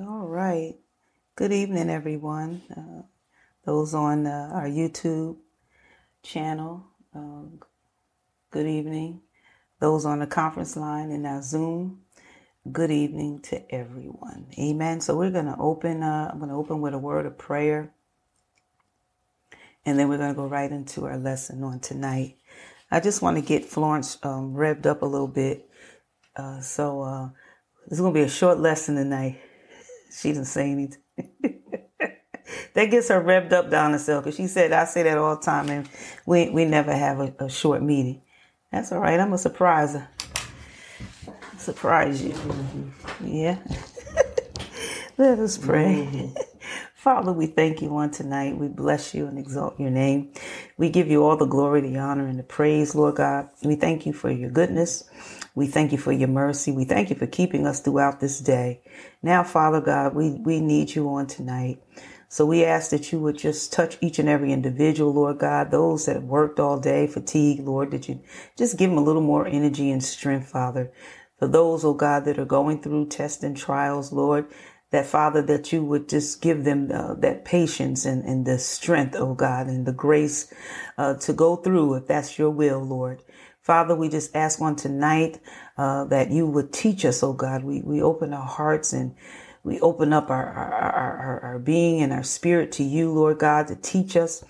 All right. Good evening, everyone. Uh, those on uh, our YouTube channel, um, good evening. Those on the conference line and our Zoom, good evening to everyone. Amen. So we're going to open. Uh, I'm going to open with a word of prayer, and then we're going to go right into our lesson on tonight. I just want to get Florence um, revved up a little bit. Uh, so uh, this is going to be a short lesson tonight. She didn't say anything. that gets her revved up down herself because she said I say that all the time and we we never have a, a short meeting. That's all right. I'm a surpriser. Surprise you. Mm-hmm. Yeah. Let us pray. Mm-hmm. Father, we thank you on tonight. We bless you and exalt your name. We give you all the glory, the honor, and the praise, Lord God. We thank you for your goodness. We thank you for your mercy. We thank you for keeping us throughout this day. Now, Father God, we, we need you on tonight. So we ask that you would just touch each and every individual, Lord God, those that have worked all day, fatigue, Lord, that you just give them a little more energy and strength, Father. For those, oh God, that are going through tests and trials, Lord, that Father, that you would just give them uh, that patience and, and the strength, oh God, and the grace uh, to go through if that's your will, Lord. Father, we just ask on tonight uh, that you would teach us, oh God. We, we open our hearts and we open up our, our, our, our being and our spirit to you, Lord God, to teach us.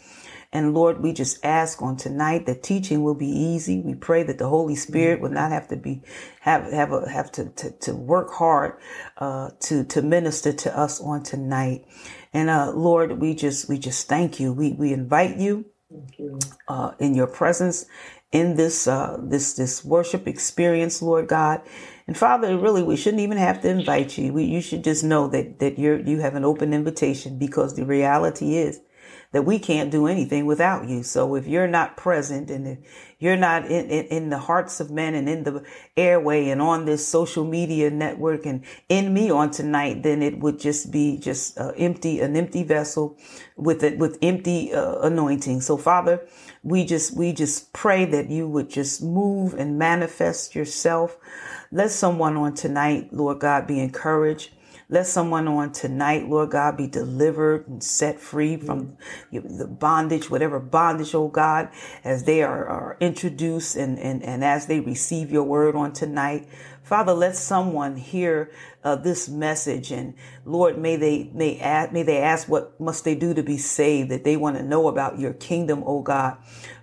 And Lord, we just ask on tonight that teaching will be easy. We pray that the Holy Spirit will not have to be have have a, have to, to, to work hard uh, to to minister to us on tonight. And uh, Lord, we just we just thank you. We we invite you, you. Uh, in your presence in this uh, this this worship experience, Lord God. And Father, really, we shouldn't even have to invite you. We, you should just know that that you're you have an open invitation because the reality is that we can't do anything without you. So if you're not present and if you're not in, in, in, the hearts of men and in the airway and on this social media network and in me on tonight, then it would just be just uh, empty, an empty vessel with it, with empty uh, anointing. So Father, we just, we just pray that you would just move and manifest yourself. Let someone on tonight, Lord God, be encouraged. Let someone on tonight, Lord God, be delivered and set free from the bondage, whatever bondage, oh God, as they are, are introduced and, and, and as they receive your word on tonight. Father, let someone hear uh, this message, and Lord, may they may ask, may they ask what must they do to be saved, that they want to know about your kingdom, oh God.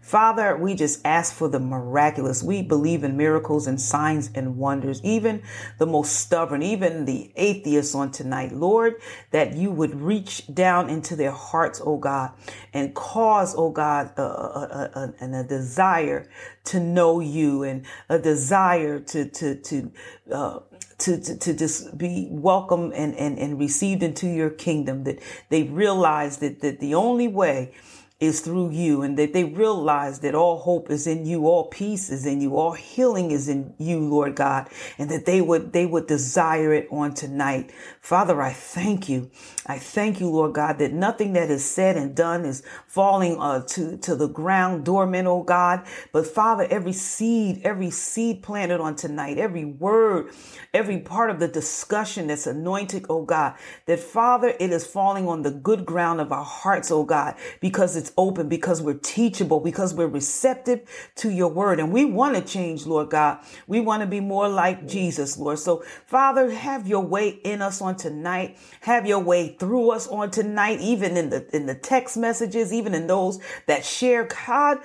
Father, we just ask for the miraculous. We believe in miracles and signs and wonders, even the most stubborn, even the atheists on tonight. Lord, that you would reach down into their hearts, oh God, and cause, oh God, a, a, a, a desire to know you and a desire to, to, to, uh, to, to, to just be welcome and, and, and received into your kingdom, that they realize that, that the only way is through you and that they realize that all hope is in you, all peace is in you, all healing is in you, Lord God, and that they would, they would desire it on tonight. Father, I thank you. I thank you, Lord God, that nothing that is said and done is falling uh, to, to the ground dormant, oh God. But Father, every seed, every seed planted on tonight, every word, every part of the discussion that's anointed, oh God, that Father, it is falling on the good ground of our hearts, oh God, because it's open because we're teachable, because we're receptive to your word. And we want to change, Lord God. We want to be more like Jesus, Lord. So, Father, have your way in us on tonight. Have your way through us on tonight, even in the, in the text messages, even in those that share. God,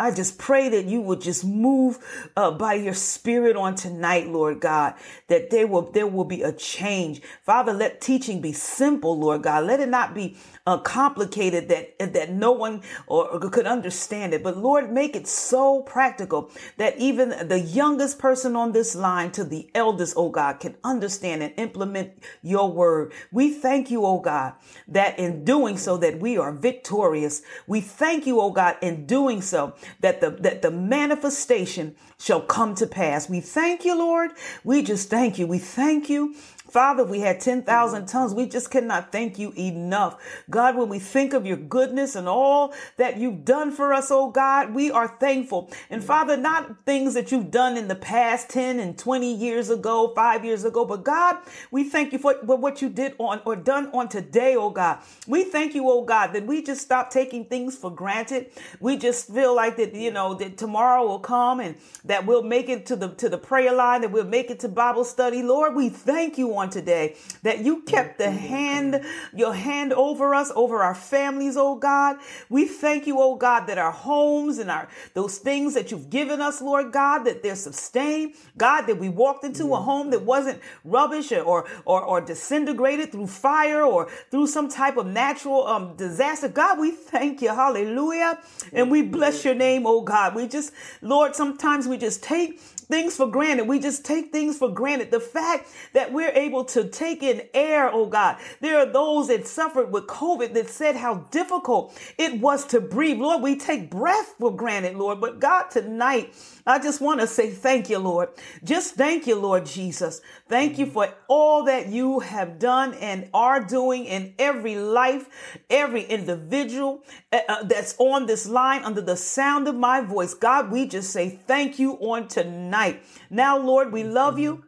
I just pray that you would just move uh, by your spirit on tonight, Lord God, that there will, there will be a change. Father, let teaching be simple, Lord God. Let it not be uh, complicated that that no one or, or could understand it. But Lord, make it so practical that even the youngest person on this line to the eldest, oh God, can understand and implement your word. We thank you, oh God, that in doing so that we are victorious. We thank you, oh God, in doing so that the that the manifestation shall come to pass. We thank you, Lord. We just thank you. We thank you Father, we had 10,000 mm-hmm. tongues. We just cannot thank you enough. God, when we think of your goodness and all that you've done for us, oh God, we are thankful. And mm-hmm. Father, not things that you've done in the past 10 and 20 years ago, five years ago, but God, we thank you for what you did on or done on today, oh God. We thank you, oh God, that we just stop taking things for granted. We just feel like that, you know, that tomorrow will come and that we'll make it to the to the prayer line, that we'll make it to Bible study. Lord, we thank you on today that you kept the hand, your hand over us, over our families, oh God. We thank you, oh God, that our homes and our those things that you've given us, Lord God, that they're sustained. God, that we walked into a home that wasn't rubbish or or or disintegrated through fire or through some type of natural um disaster. God, we thank you. Hallelujah. And we bless your name, oh God. We just, Lord, sometimes we just take things for granted. We just take things for granted. The fact that we're able to take in air, oh God. There are those that suffered with COVID that said how difficult it was to breathe. Lord, we take breath for granted, Lord. But God, tonight, I just want to say thank you, Lord. Just thank you, Lord Jesus. Thank you for all that you have done and are doing in every life, every individual uh, uh that's on this line under the sound of my voice. God, we just say thank you on tonight tonight. Now, Lord, we love you.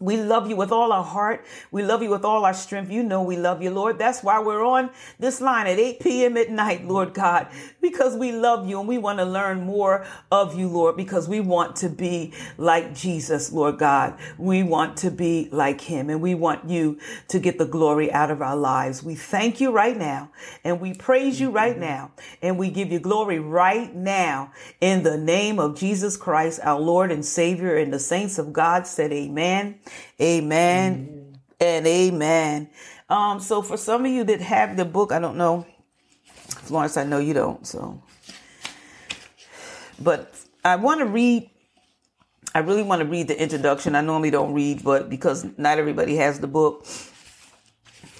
We love you with all our heart. We love you with all our strength. You know we love you, Lord. That's why we're on this line at 8 p.m. at night, Lord God, because we love you and we want to learn more of you, Lord, because we want to be like Jesus, Lord God. We want to be like him and we want you to get the glory out of our lives. We thank you right now and we praise you right mm-hmm. now and we give you glory right now in the name of Jesus Christ, our Lord and Savior and the saints of God said amen Amen and amen. Um, so for some of you that have the book, I don't know, Florence, I know you don't, so. But I want to read, I really want to read the introduction. I normally don't read, but because not everybody has the book.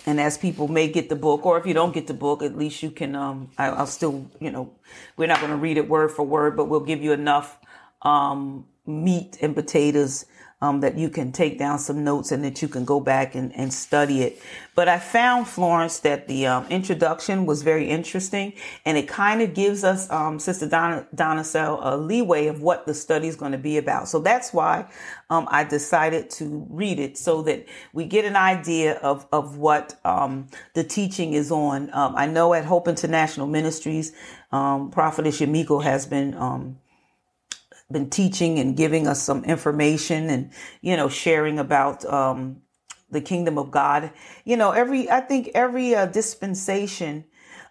And as people may get the book, or if you don't get the book, at least you can, um, I, will still, you know, we're not going to read it word for word, but we'll give you enough, um, meat and potatoes um, that you can take down some notes and that you can go back and, and study it. But I found, Florence, that the um, introduction was very interesting and it kind of gives us, um, Sister Donna, Donna Cell, a leeway of what the study is going to be about. So that's why um, I decided to read it so that we get an idea of, of what um, the teaching is on. Um, I know at Hope International Ministries, Prophetess Yamiko has been been teaching and giving us some information and, you know, sharing about, um, the kingdom of God. You know, every, I think every uh, dispensation,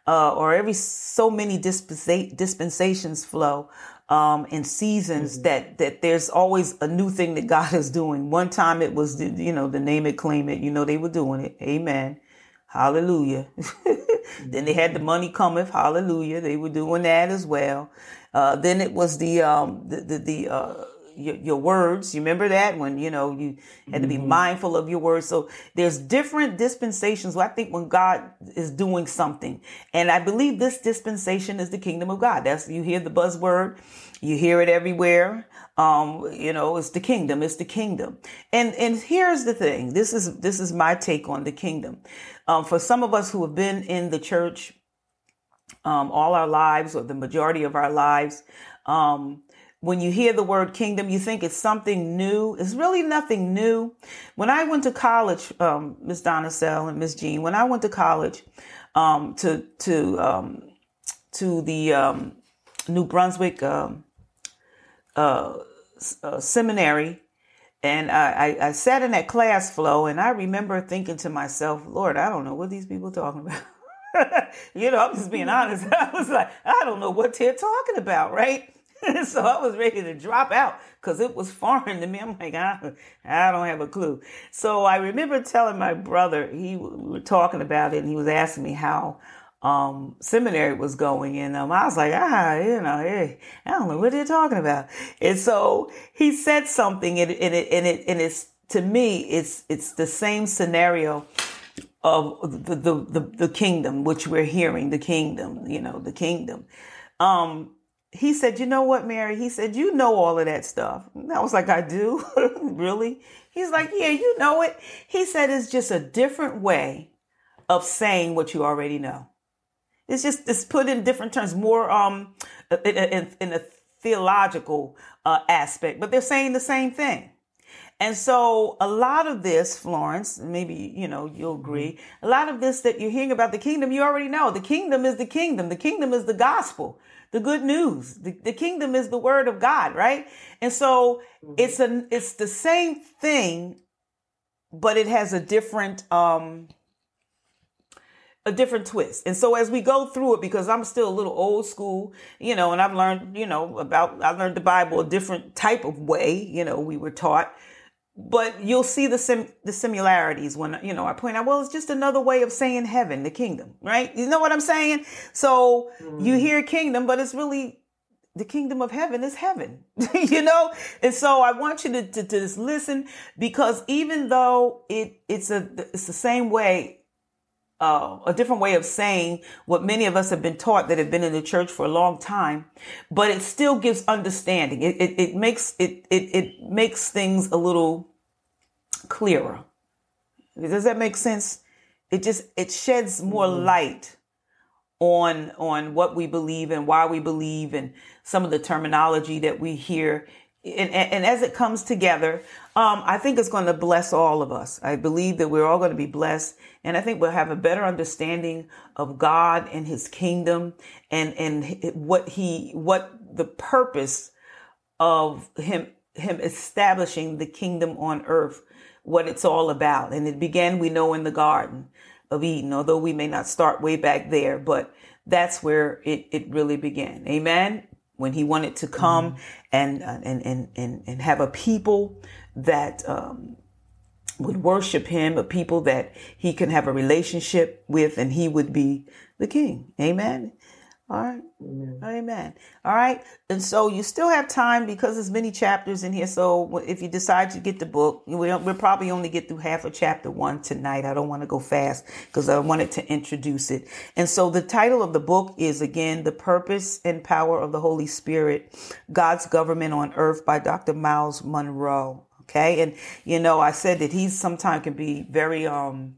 uh, or every so many dispensa- dispensations Flo, um, in seasons mm-hmm. that, that there's always a new thing that God is doing. One time it was, the, you know, the name it, claim it, you know, they were doing it. Amen. Hallelujah. then they had the money cometh. Hallelujah. They were doing that as well. Uh, then it was the um, the the, the uh, your, your, words. You remember that when you know you had to be mm-hmm. mindful of your words. So there's different dispensations. Well, I think when God is doing something, and I believe this dispensation is the kingdom of God. That's you hear the buzzword, you hear it everywhere. Um, you know, it's the kingdom. It's the kingdom. And and here's the thing. This is this is my take on the kingdom. Um, for some of us who have been in the church um, all our lives or the majority of our lives. Um, when you hear the word kingdom, you think it's something new. It's really nothing new. When I went to college, um, Miss Donna Cell and Miss Jean, when I went to college um, to to um, to the um, New Brunswick um, uh, uh, seminary, and I, I, I sat in that class Flo, and I remember thinking to myself, Lord, I don't know what these people are talking about. you know, I'm just being honest. I was like, I don't know what they're talking about, right? so I was ready to drop out because it was foreign to me. I'm like, I, I don't have a clue. So I remember telling my brother, he were talking about it, and he was asking me how um, seminary was going, and um, I was like, ah, you know, hey, I don't know what they're talking about. And so he said something, and, and it, and it, and it's to me, it's it's the same scenario of the, the, the, the kingdom, which we're hearing, the kingdom, you know, the kingdom. Um, he said, You know what, Mary? He said, You know all of that stuff. And I was like, I do? really? He's like, Yeah, you know it. He said, It's just a different way of saying what you already know. It's just, it's put in different terms, more um, in, in, in a theological uh, aspect, but they're saying the same thing. And so a lot of this, Florence, maybe, you know, you'll agree, a lot of this that you're hearing about the kingdom, you already know. The kingdom is the kingdom. The kingdom is the gospel, the good news. The, the kingdom is the word of God, right? And so mm-hmm. it's a, it's the same thing, but it has a different, um, a different twist. And so as we go through it, because I'm still a little old school, you know, and I've learned, you know, about, I learned the Bible a different type of way, you know, we were taught but you'll see the sim- the similarities when you know I point out. Well, it's just another way of saying heaven, the kingdom, right? You know what I'm saying? So mm-hmm. you hear kingdom, but it's really the kingdom of heaven is heaven, you know. And so I want you to, to, to just listen because even though it it's a it's the same way. Uh, a different way of saying what many of us have been taught that have been in the church for a long time, but it still gives understanding. It, it, it makes it, it, it makes things a little clearer. Does that make sense? It just it sheds more mm-hmm. light on on what we believe and why we believe and some of the terminology that we hear and, and, and as it comes together um, i think it's going to bless all of us i believe that we're all going to be blessed and i think we'll have a better understanding of god and his kingdom and and what he what the purpose of him him establishing the kingdom on earth what it's all about. And it began, we know, in the Garden of Eden, although we may not start way back there, but that's where it, it really began. Amen. When he wanted to come mm-hmm. and, and, and, and, and have a people that, um, would worship him, a people that he can have a relationship with, and he would be the king. Amen. All right. Amen. Amen. All right. And so you still have time because there's many chapters in here. So if you decide to get the book, we'll, probably only get through half of chapter one tonight. I don't want to go fast because I wanted to introduce it. And so the title of the book is again, The Purpose and Power of the Holy Spirit, God's Government on Earth by Dr. Miles Munroe. Okay. And, you know, I said that he sometimes can be very, um,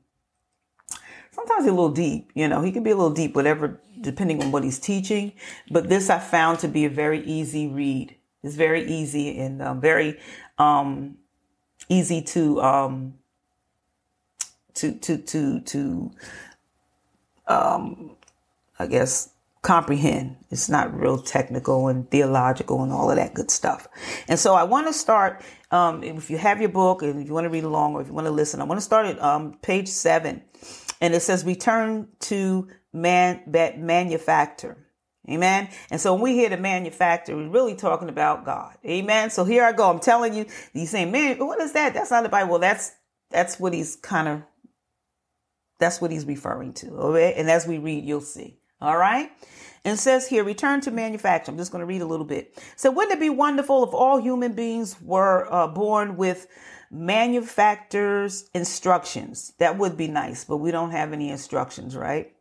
sometimes a little deep, you know, he can be a little deep, whatever, depending on what he's teaching. But this I found to be a very easy read. It's very easy and um, very um, easy to um, to to to to um, I guess comprehend. It's not real technical and theological and all of that good stuff. And so I want to start. Um, if you have your book and if you want to read along or if you want to listen, I want to start at um, page seven and it says return to man that manufacture. Amen. And so when we hear the manufacturer, we're really talking about God. Amen. So here I go. I'm telling you, you saying, man, what is that? That's not the Bible. Well, that's, that's what he's kind of, that's what he's referring to. Okay. And as we read, you'll see. All right. And says here, return to manufacture. I'm just going to read a little bit. So wouldn't it be wonderful if all human beings were uh, born with manufacturer's instructions. That would be nice, but we don't have any instructions, right?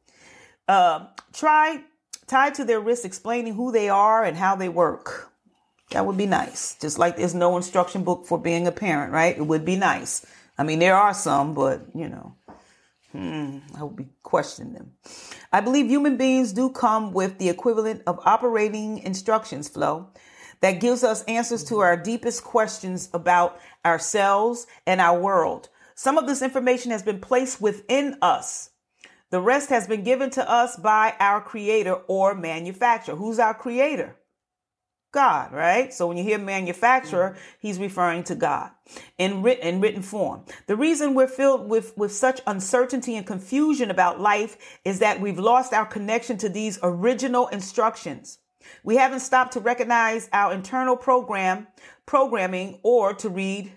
Uh, try tied to their wrists explaining who they are and how they work. That would be nice. Just like there's no instruction book for being a parent, right? It would be nice. I mean, there are some, but you know, hmm, I would be questioning them. I believe human beings do come with the equivalent of operating instructions Flo that gives us answers to our deepest questions about ourselves and our world. Some of this information has been placed within us. The rest has been given to us by our creator or manufacturer. Who's our creator? God, right? So when you hear manufacturer, he's referring to God in written, in written form. The reason we're filled with, with such uncertainty and confusion about life is that we've lost our connection to these original instructions. We haven't stopped to recognize our internal program, programming, or to read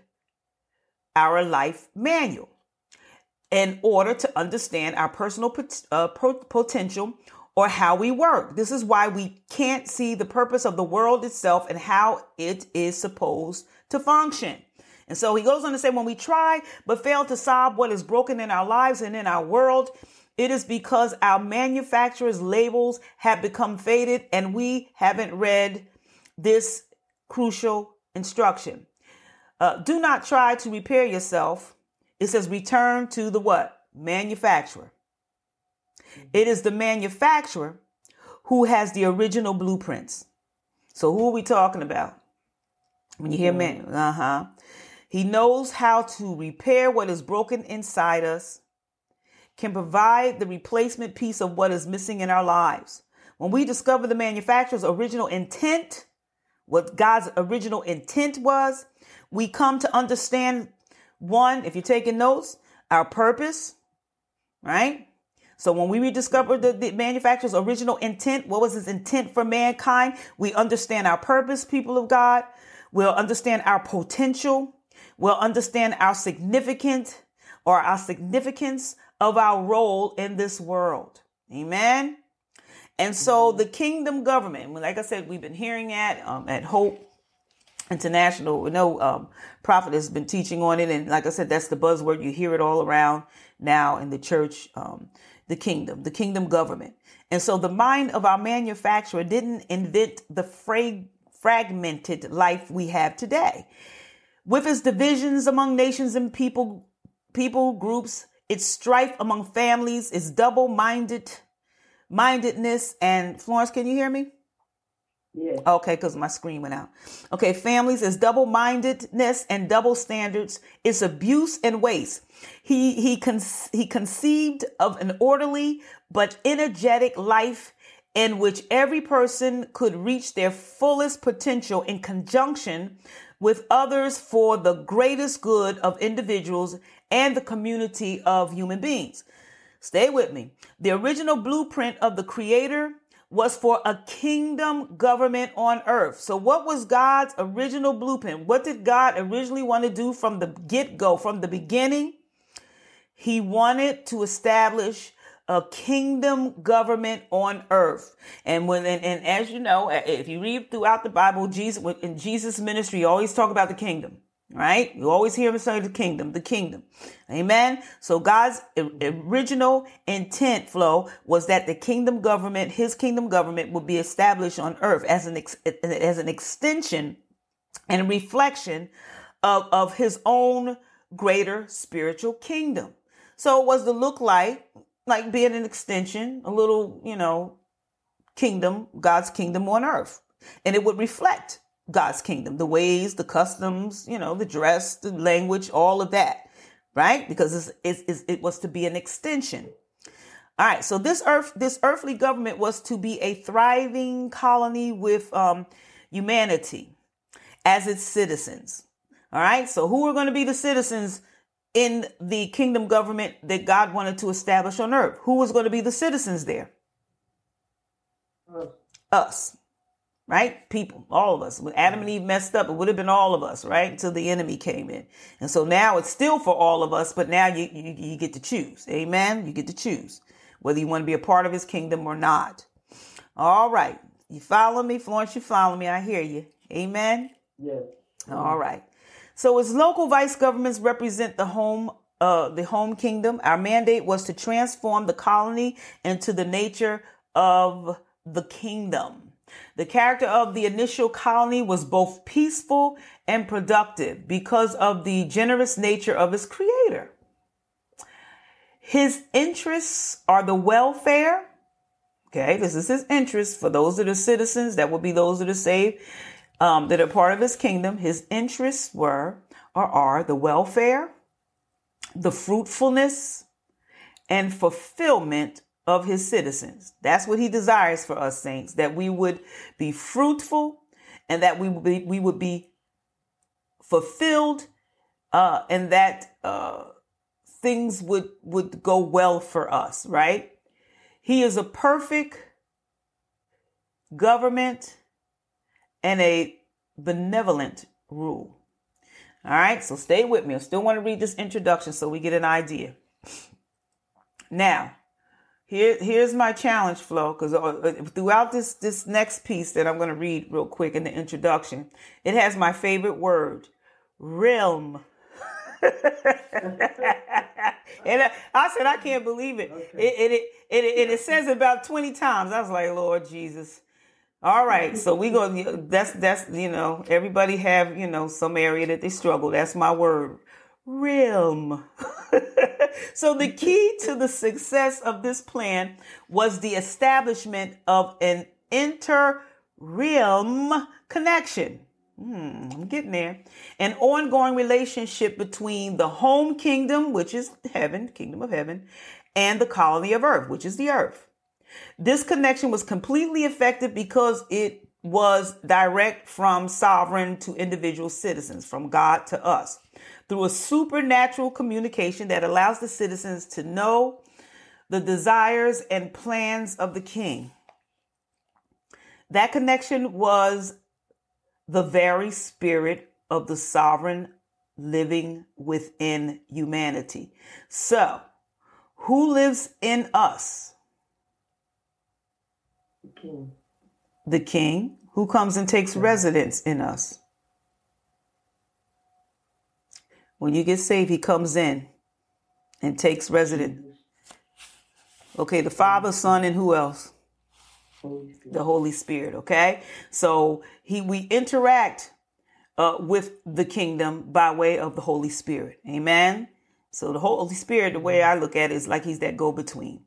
our life manual in order to understand our personal pot- uh, potential or how we work. This is why we can't see the purpose of the world itself and how it is supposed to function. And so he goes on to say, when we try but fail to solve what is broken in our lives and in our world, it is because our manufacturers' labels have become faded and we haven't read this crucial instruction. Uh, do not try to repair yourself. It says return to the what? Manufacturer. It is the manufacturer who has the original blueprints. So who are we talking about? When you hear man, uh huh. He knows how to repair what is broken inside us, can provide the replacement piece of what is missing in our lives. When we discover the manufacturer's original intent, what God's original intent was, we come to understand one, if you're taking notes, our purpose, right? So when we rediscover the, the manufacturer's original intent, what was his intent for mankind? We understand our purpose, people of God. We'll understand our potential. We'll understand our significant or our significance of our role in this world. Amen. And so the kingdom government, like I said, we've been hearing at um, at Hope International. We know um, Prophet has been teaching on it, and like I said, that's the buzzword. You hear it all around now in the church. Um, the kingdom, the kingdom government. And so the mind of our manufacturer didn't invent the fra- fragmented life we have today. With its divisions among nations and people, people groups, its strife among families, its double-minded mindedness, and Florence, can you hear me? Yeah. Okay, because my screen went out. Okay, families is double mindedness and double standards. It's abuse and waste. He he con- he conceived of an orderly but energetic life in which every person could reach their fullest potential in conjunction with others for the greatest good of individuals and the community of human beings. Stay with me. The original blueprint of the creator was for a kingdom government on earth. So what was God's original blueprint? What did God originally want to do from the get go, from the beginning? He wanted to establish a kingdom government on earth. And when, and, and as you know, if you read throughout the Bible, Jesus, in Jesus' ministry, always talk about the kingdom right? You always hear him say the kingdom, the kingdom. Amen. So God's original intent Flo was that the kingdom government, his kingdom government would be established on earth as an, ex- as an extension and reflection of, of his own greater spiritual kingdom. So it was to look like, like being an extension, a little, you know, kingdom, God's kingdom on earth. And it would reflect God's kingdom, the ways, the customs, you know, the dress, the language, all of that, right? Because it's, it's, it was to be an extension. All right. So this earth, this earthly government was to be a thriving colony with um, humanity as its citizens. All right. So who are going to be the citizens in the kingdom government that God wanted to establish on earth? Who was going to be the citizens there? Us. Us right? People, all of us. When Adam and Eve messed up, it would have been all of us, right? Until the enemy came in. And so now it's still for all of us, but now you, you, you get to choose. Amen. You get to choose whether you want to be a part of his kingdom or not. All right. You follow me? Florence, you follow me? I hear you. Amen. Yes. All right. So as local vice governments represent the home uh, the home kingdom, our mandate was to transform the colony into the nature of the kingdom. The character of the initial colony was both peaceful and productive because of the generous nature of its creator. His interests are the welfare. Okay, this is his interest for those that are citizens. That would be those that are saved, um, that are part of his kingdom. His interests were or are the welfare, the fruitfulness, and fulfillment of his citizens. That's what he desires for us saints, that we would be fruitful and that we would be, we would be fulfilled uh, and that uh, things would, would go well for us, right? He is a perfect government and a benevolent rule. All right, so stay with me. I still want to read this introduction so we get an idea. Now, here, here's my challenge Flo because uh, throughout this this next piece that I'm going to read real quick in the introduction, it has my favorite word, realm. and I, I, said, I can't believe it. Okay. It, it, it, it, it, says about 20 times. I was like, Lord Jesus. All right. So we go, that's, that's, you know, everybody have, you know, some area that they struggle. That's my word. Realm. so the key to the success of this plan was the establishment of an inter realm connection. Hmm, I'm getting there. An ongoing relationship between the home kingdom, which is heaven, kingdom of heaven, and the colony of earth, which is the earth. This connection was completely effective because it was direct from sovereign to individual citizens, from God to us, through a supernatural communication that allows the citizens to know the desires and plans of the king. That connection was the very spirit of the sovereign living within humanity. So, who lives in us? The king. The king who comes and takes residence in us. When you get saved, he comes in and takes residence. Okay, the Father, Son, and who else? Holy the Holy Spirit. Okay, so he we interact uh, with the kingdom by way of the Holy Spirit. Amen. So the Holy Spirit, the way I look at it, is like He's that go between.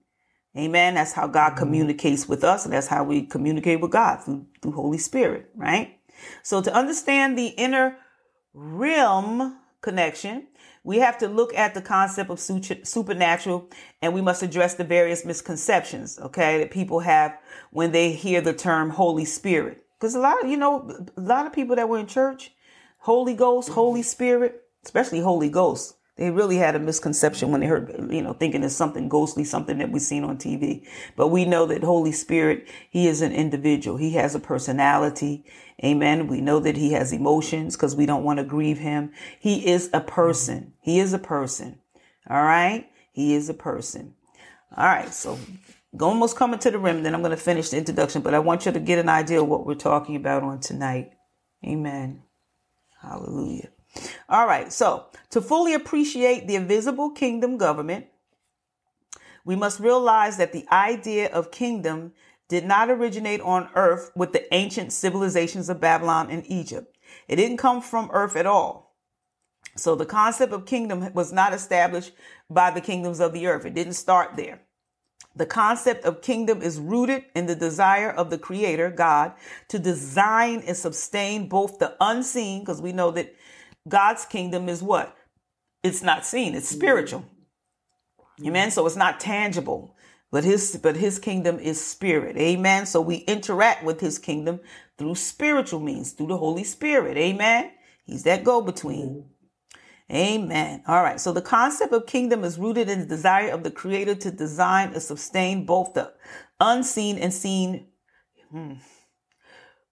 Amen. That's how God mm-hmm. communicates with us, and that's how we communicate with God through through Holy Spirit. Right. So to understand the inner realm connection, we have to look at the concept of supernatural and we must address the various misconceptions, okay, that people have when they hear the term Holy Spirit. Because a lot of, you know, a lot of people that were in church, Holy Ghost, Holy Spirit, especially Holy Ghost, they really had a misconception when they heard, you know, thinking it's something ghostly, something that we've seen on TV. But we know that Holy Spirit, He is an individual. He has a personality. Amen. We know that He has emotions because we don't want to grieve Him. He is a person. He is a person. All right. He is a person. All right. So almost coming to the rim. Then I'm going to finish the introduction, but I want you to get an idea of what we're talking about on tonight. Amen. Hallelujah. All right. So to fully appreciate the invisible kingdom government, we must realize that the idea of kingdom did not originate on earth with the ancient civilizations of Babylon and Egypt. It didn't come from earth at all. So the concept of kingdom was not established by the kingdoms of the earth. It didn't start there. The concept of kingdom is rooted in the desire of the creator, God, to design and sustain both the unseen, because we know that God's kingdom is what? It's not seen, it's spiritual. Amen. So it's not tangible, but his but his kingdom is spirit. Amen. So we interact with his kingdom through spiritual means, through the Holy Spirit. Amen. He's that go between. Amen. All right. So the concept of kingdom is rooted in the desire of the creator to design and sustain both the unseen and seen hmm,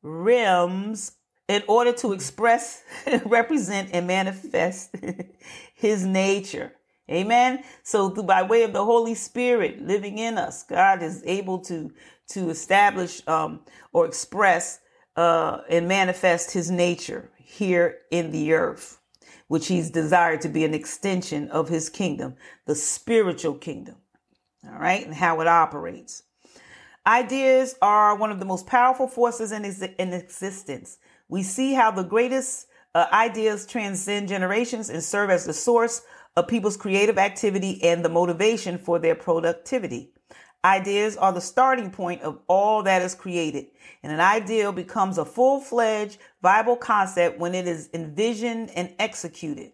realms in order to express, represent, and manifest his nature. Amen. So by way of the Holy Spirit living in us, God is able to to establish um, or express uh, and manifest His nature here in the earth, which He's desired to be an extension of His kingdom, the spiritual kingdom. All right, and how it operates. Ideas are one of the most powerful forces in, in existence. We see how the greatest uh, ideas transcend generations and serve as the source of people's creative activity and the motivation for their productivity. Ideas are the starting point of all that is created, and an ideal becomes a full-fledged, viable concept when it is envisioned and executed.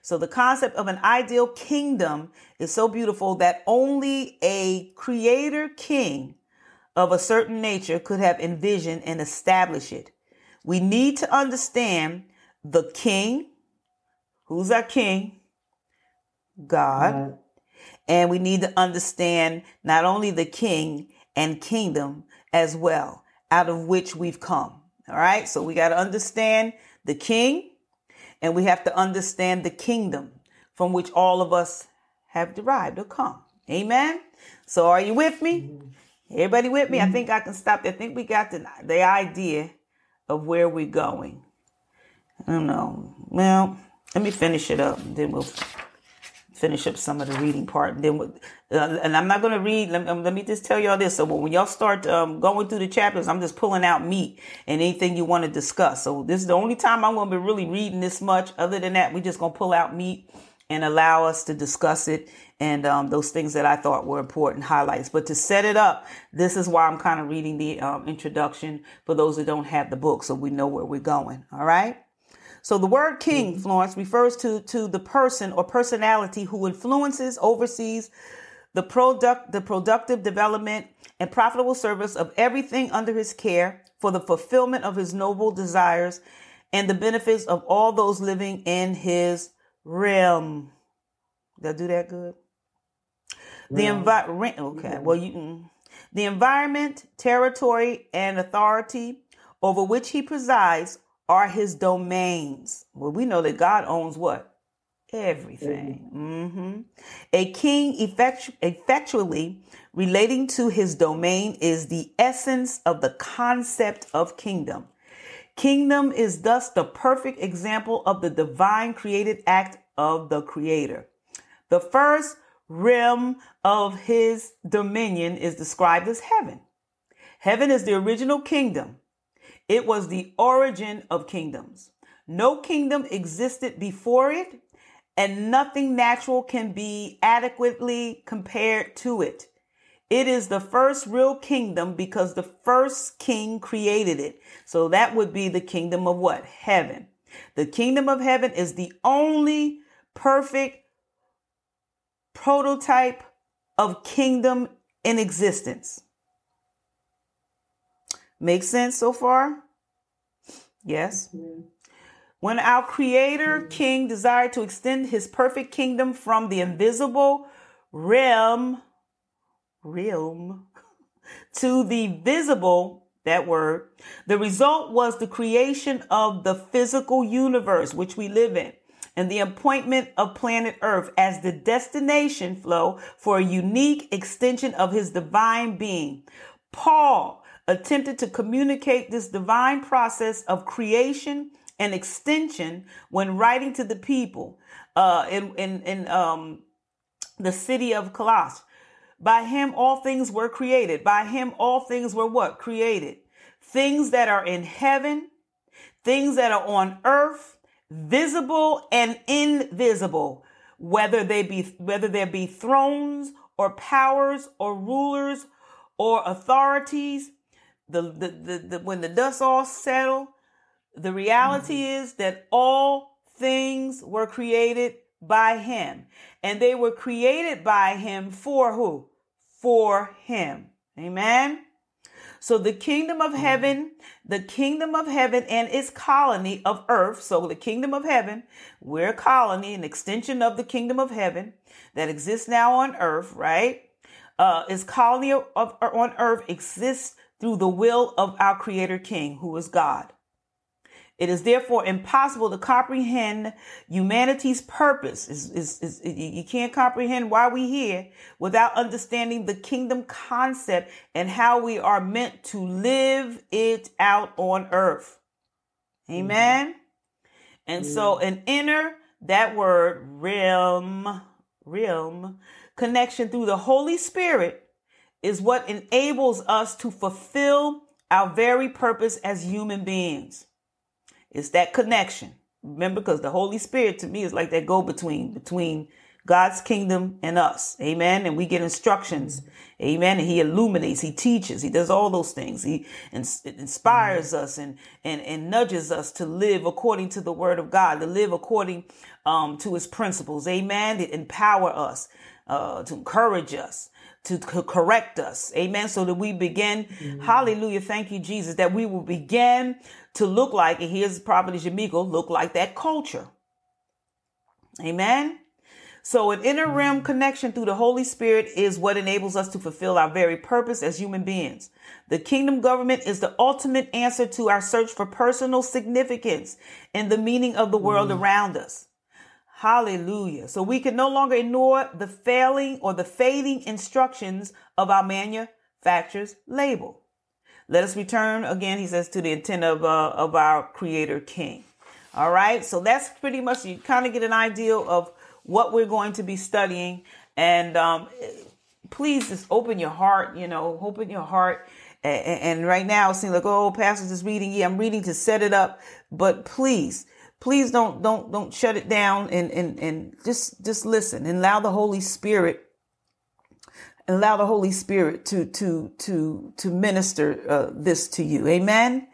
So the concept of an ideal kingdom is so beautiful that only a creator king of a certain nature could have envisioned and established it. We need to understand the king. Who's our king? God. And we need to understand not only the king and kingdom as well, out of which we've come. All right. So we got to understand the king and we have to understand the kingdom from which all of us have derived or come. Amen. So are you with me? Mm-hmm. Everybody with me? Mm-hmm. I think I can stop there. I think we got the, the idea of where we're going. I don't know. Well, let me finish it up then we'll finish up some of the reading part. And then, uh, and I'm not going to read. Let, let, me just tell y'all this. So when y'all start um, going through the chapters, I'm just pulling out meat and anything you want to discuss. So this is the only time I'm going to be really reading this much. Other than that, we're just going to pull out meat and allow us to discuss it and um, those things that I thought were important highlights. But to set it up, this is why I'm kind of reading the um, introduction for those that don't have the book, so we know where we're going. All right. So the word king, mm-hmm. Florence, refers to, to the person or personality who influences, oversees the product, the productive development and profitable service of everything under his care for the fulfillment of his noble desires and the benefits of all those living in his realm. Did I do that good? The environment, okay, well, you, mm. the environment, territory, and authority over which he presides are his domains. Well, we know that God owns what? Everything. Mm-hmm. A king effectu- effectually relating to his domain is the essence of the concept of kingdom. Kingdom is thus the perfect example of the divine created act of the creator. The first realm of his dominion is described as heaven. Heaven is the original kingdom it was the origin of kingdoms. No kingdom existed before it, and nothing natural can be adequately compared to it. It is the first real kingdom because the first king created it. So that would be the kingdom of what? Heaven. The kingdom of heaven is the only perfect prototype of kingdom in existence. Make sense so far? Yes. Mm-hmm. When our creator mm-hmm. king desired to extend his perfect kingdom from the invisible realm, realm to the visible, that word, the result was the creation of the physical universe which we live in and the appointment of planet Earth as the destination flow for a unique extension of his divine being. Paul attempted to communicate this divine process of creation and extension when writing to the people uh, in, in, in um, the city of Colossus. By him, all things were created. By him, all things were what? Created. Things that are in heaven, things that are on earth, visible and invisible, whether they be, whether there be thrones or powers or rulers or authorities, the, the, the, the when the dust all settle, the reality mm-hmm. is that all things were created by him and they were created by him for who? For him. Amen. So the kingdom of heaven, the kingdom of heaven and its colony of earth. So the kingdom of heaven, we're a colony, an extension of the kingdom of heaven that exists now on earth, right? Uh, its colony of, of on earth exists through the will of our Creator King, who is God. It is therefore impossible to comprehend humanity's purpose. Is, is, is, you can't comprehend why we're here without understanding the kingdom concept and how we are meant to live it out on earth. Amen. Mm-hmm. And mm-hmm. so an inner, that word realm, realm connection through the Holy Spirit is what enables us to fulfill our very purpose as human beings. It's that connection. Remember, because the Holy Spirit to me is like that go between, between God's kingdom and us. Amen. And we get instructions. Amen. And he illuminates, he teaches, he does all those things. He inspires us and, and, and nudges us to live according to the word of God, to live according um, to his principles. Amen. To empower us, uh, to encourage us, to correct us. Amen. So that we begin, mm-hmm. hallelujah, thank you, Jesus, that we will begin to look like, and here's Prophet Jamiko, look like that culture. Amen. So an inner realm mm-hmm. connection through the Holy Spirit is what enables us to fulfill our very purpose as human beings. The kingdom government is the ultimate answer to our search for personal significance and the meaning of the world mm. around us. Hallelujah. So we can no longer ignore the failing or the fading instructions of our manufacturer's label. Let us return again, he says, to the intent of, uh, of our creator king. All right. So that's pretty much, you kind of get an idea of what we're going to be studying. And um, please just open your heart, you know, open your heart. And, and right now it seems like, oh, pastor's just reading. Yeah, I'm reading to set it up. But please, please don't don't don't shut it down and and and just just listen and allow the Holy Spirit allow the Holy Spirit to to to to minister uh, this to you. Amen.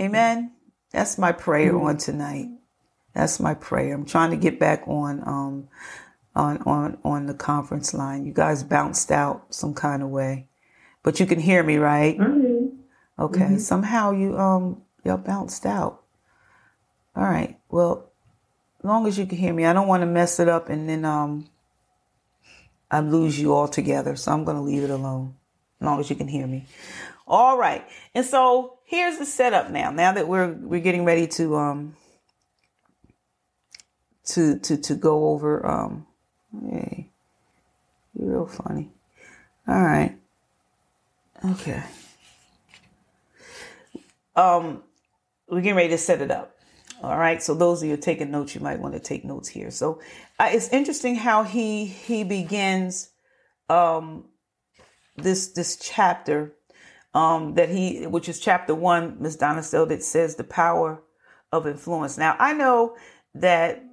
Amen. That's my prayer on tonight. That's my prayer. I'm trying to get back on um on on on the conference line. You guys bounced out some kind of way, but you can hear me, right? Mm-hmm. Okay. Mm-hmm. Somehow you um y'all bounced out. All right. Well, as long as you can hear me, I don't want to mess it up and then um I lose you altogether. So I'm going to leave it alone as long as you can hear me. All right. And so here's the setup now. Now that we're we're getting ready to um to to to go over um hey you're real funny. All right. Okay. Um we're getting ready to set it up. All right. So those of you taking notes, you might want to take notes here. So it's interesting how he he begins um, this this chapter um, that he, which is chapter one, Miss Donna that says the power of influence. Now I know that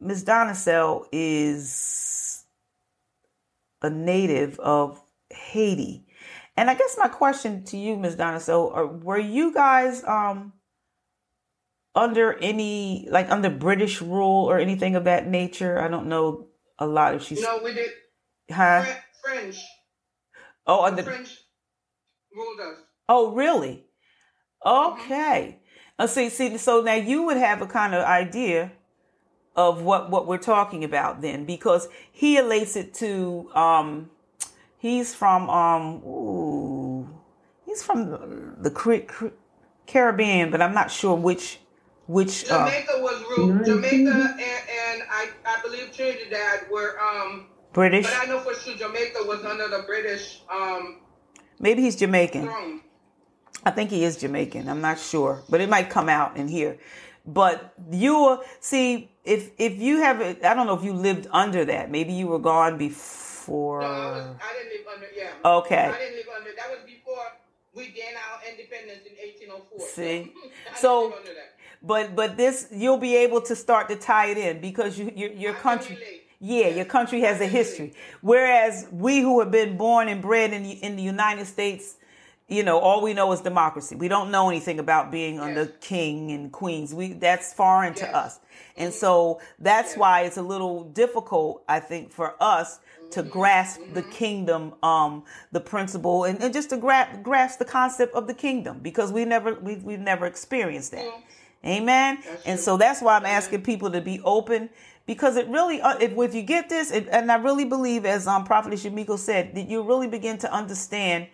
Miss Donna Sell is a native of Haiti, and I guess my question to you, Miss Donna Sell, were you guys um, under any like under British rule or anything of that nature? I don't know a lot if she's No, we did huh? French. Oh, under French ruled us. Oh, really? Okay. Mm-hmm. Uh, see, see, so now you would have a kind of idea of what what we're talking about then, because he relates it to um, he's from um, ooh, he's from the, the Caribbean, but I'm not sure which which uh, Jamaica uh, was ruled. Jamaica and, and I, I believe Trinidad were um British. But I know for sure Jamaica was under the British um. Maybe he's Jamaican. Throne. I think he is Jamaican. I'm not sure, but it might come out in here. But you will see, if if you have, I don't know if you lived under that. Maybe you were gone before. No, I, was, I didn't live under. Yeah. Okay. I didn't live under. That was before we gained our independence in 1804. See, so. But but this you'll be able to start to tie it in because you your, your country yeah your country has a history whereas we who have been born and bred in the, in the United States you know all we know is democracy we don't know anything about being yes. under king and queens we that's foreign yes. to us and so that's yes. why it's a little difficult i think for us to mm-hmm. grasp mm-hmm. the kingdom um the principle and, and just to gra- grasp the concept of the kingdom because we never we, we've never experienced that mm-hmm. Amen. And so that's why I'm asking people to be open because it really, uh, if, if you get this, it, and I really believe, as um, Prophet Shamiko said, that you really begin to understand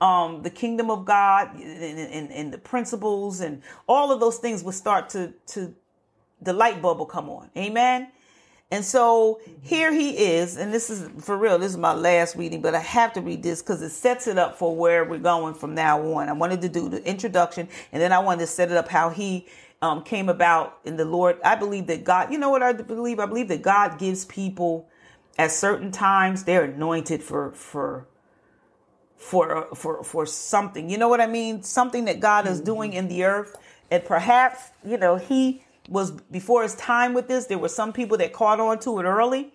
um, the kingdom of God and, and, and, the principles and all of those things will start to, to the light bulb will come on. Amen. And so here he is, and this is for real. This is my last reading, but I have to read this because it sets it up for where we're going from now on. I wanted to do the introduction, and then I wanted to set it up how he um, came about in the Lord. I believe that God, you know what I believe? I believe that God gives people at certain times they're anointed for for for for for something. You know what I mean? Something that God is doing in the earth, and perhaps you know He was before his time with this. There were some people that caught on to it early,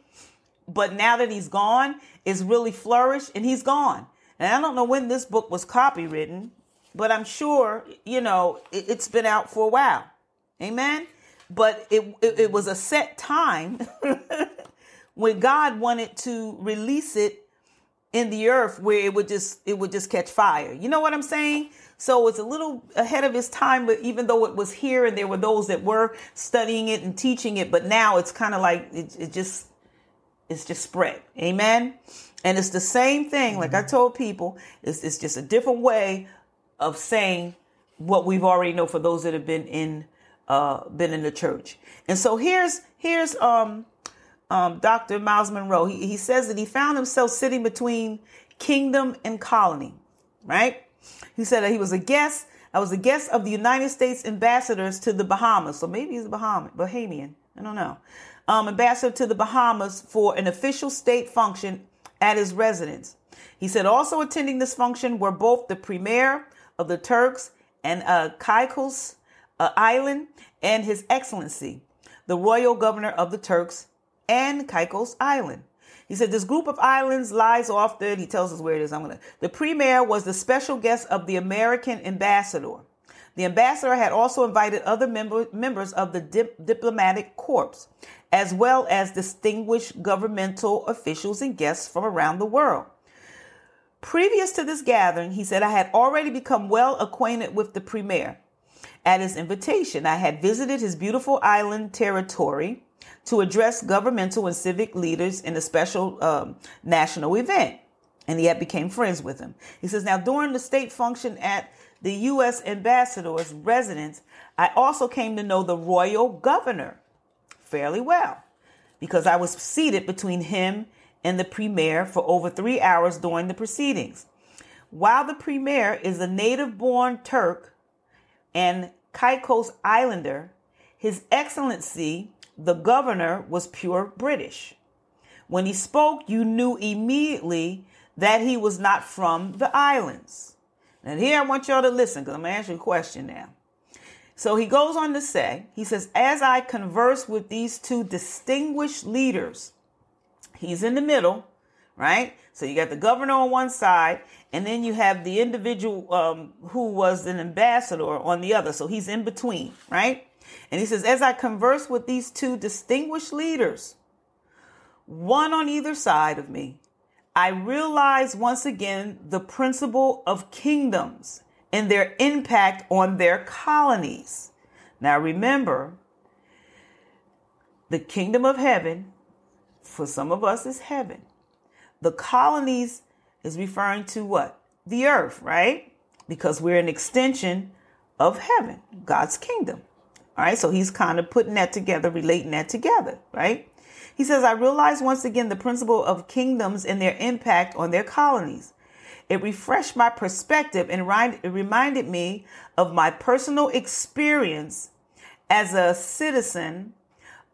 but now that he's gone, it's really flourished, and he's gone. And I don't know when this book was copywritten, but I'm sure you know it, has been out for a while. Amen. But it, it, it was a set time when God wanted to release it in the earth where it would just it would just catch fire. You know what I'm saying? So it's a little ahead of his time, but even though it was here and there were those that were studying it and teaching it, but now it's kind of like it, it just it's just spread. Amen. And it's the same thing, like I mm-hmm. told people, it's, it's just a different way of saying what we've already know for those that have been in uh, been in the church. And so here's here's um, um, Dr. Myles Munroe. He, he says that he found himself sitting between kingdom and colony, right? He said that he was a guest. I was a guest of the United States ambassadors to the Bahamas. So maybe he's a Bahamian, Bahamian. I don't know. Um, ambassador to the Bahamas for an official state function at his residence. He said also attending this function were both the premier of the Turks and uh, Caicos uh, Island and His Excellency, the royal governor of the Turks and Caicos Island. He said this group of islands lies off the, he tells us where it is. I'm to, the premier was the special guest of the American ambassador. The ambassador had also invited other member, members of the dip, diplomatic corps, as well as distinguished governmental officials and guests from around the world. Previous to this gathering, he said, I had already become well acquainted with the premier. At his invitation, I had visited his beautiful island territory to address governmental and civic leaders in a special um, national event. And he had became friends with him. He says, now during the state function at the U.S. ambassador's residence, I also came to know the royal governor fairly well because I was seated between him and the premier for over three hours during the proceedings. While the premier is a native born Turk and Caicos Islander, His Excellency the governor was pure British. When he spoke, you knew immediately that he was not from the islands. And here I want y'all to listen because I'm going to ask you a question now. So he goes on to say, he says, as I converse with these two distinguished leaders, he's in the middle, right? So you got the governor on one side, and then you have the individual um, who was an ambassador on the other. So he's in between, right? And he says, As I converse with these two distinguished leaders, one on either side of me, I realize once again the principle of kingdoms and their impact on their colonies. Now remember, the kingdom of heaven, for some of us, is heaven. The colonies is referring to what? The earth, right? Because we're an extension of heaven, God's kingdom. All right, so he's kind of putting that together, relating that together, right? He says, I realized once again the principle of kingdoms and their impact on their colonies. It refreshed my perspective and reminded me of my personal experience as a citizen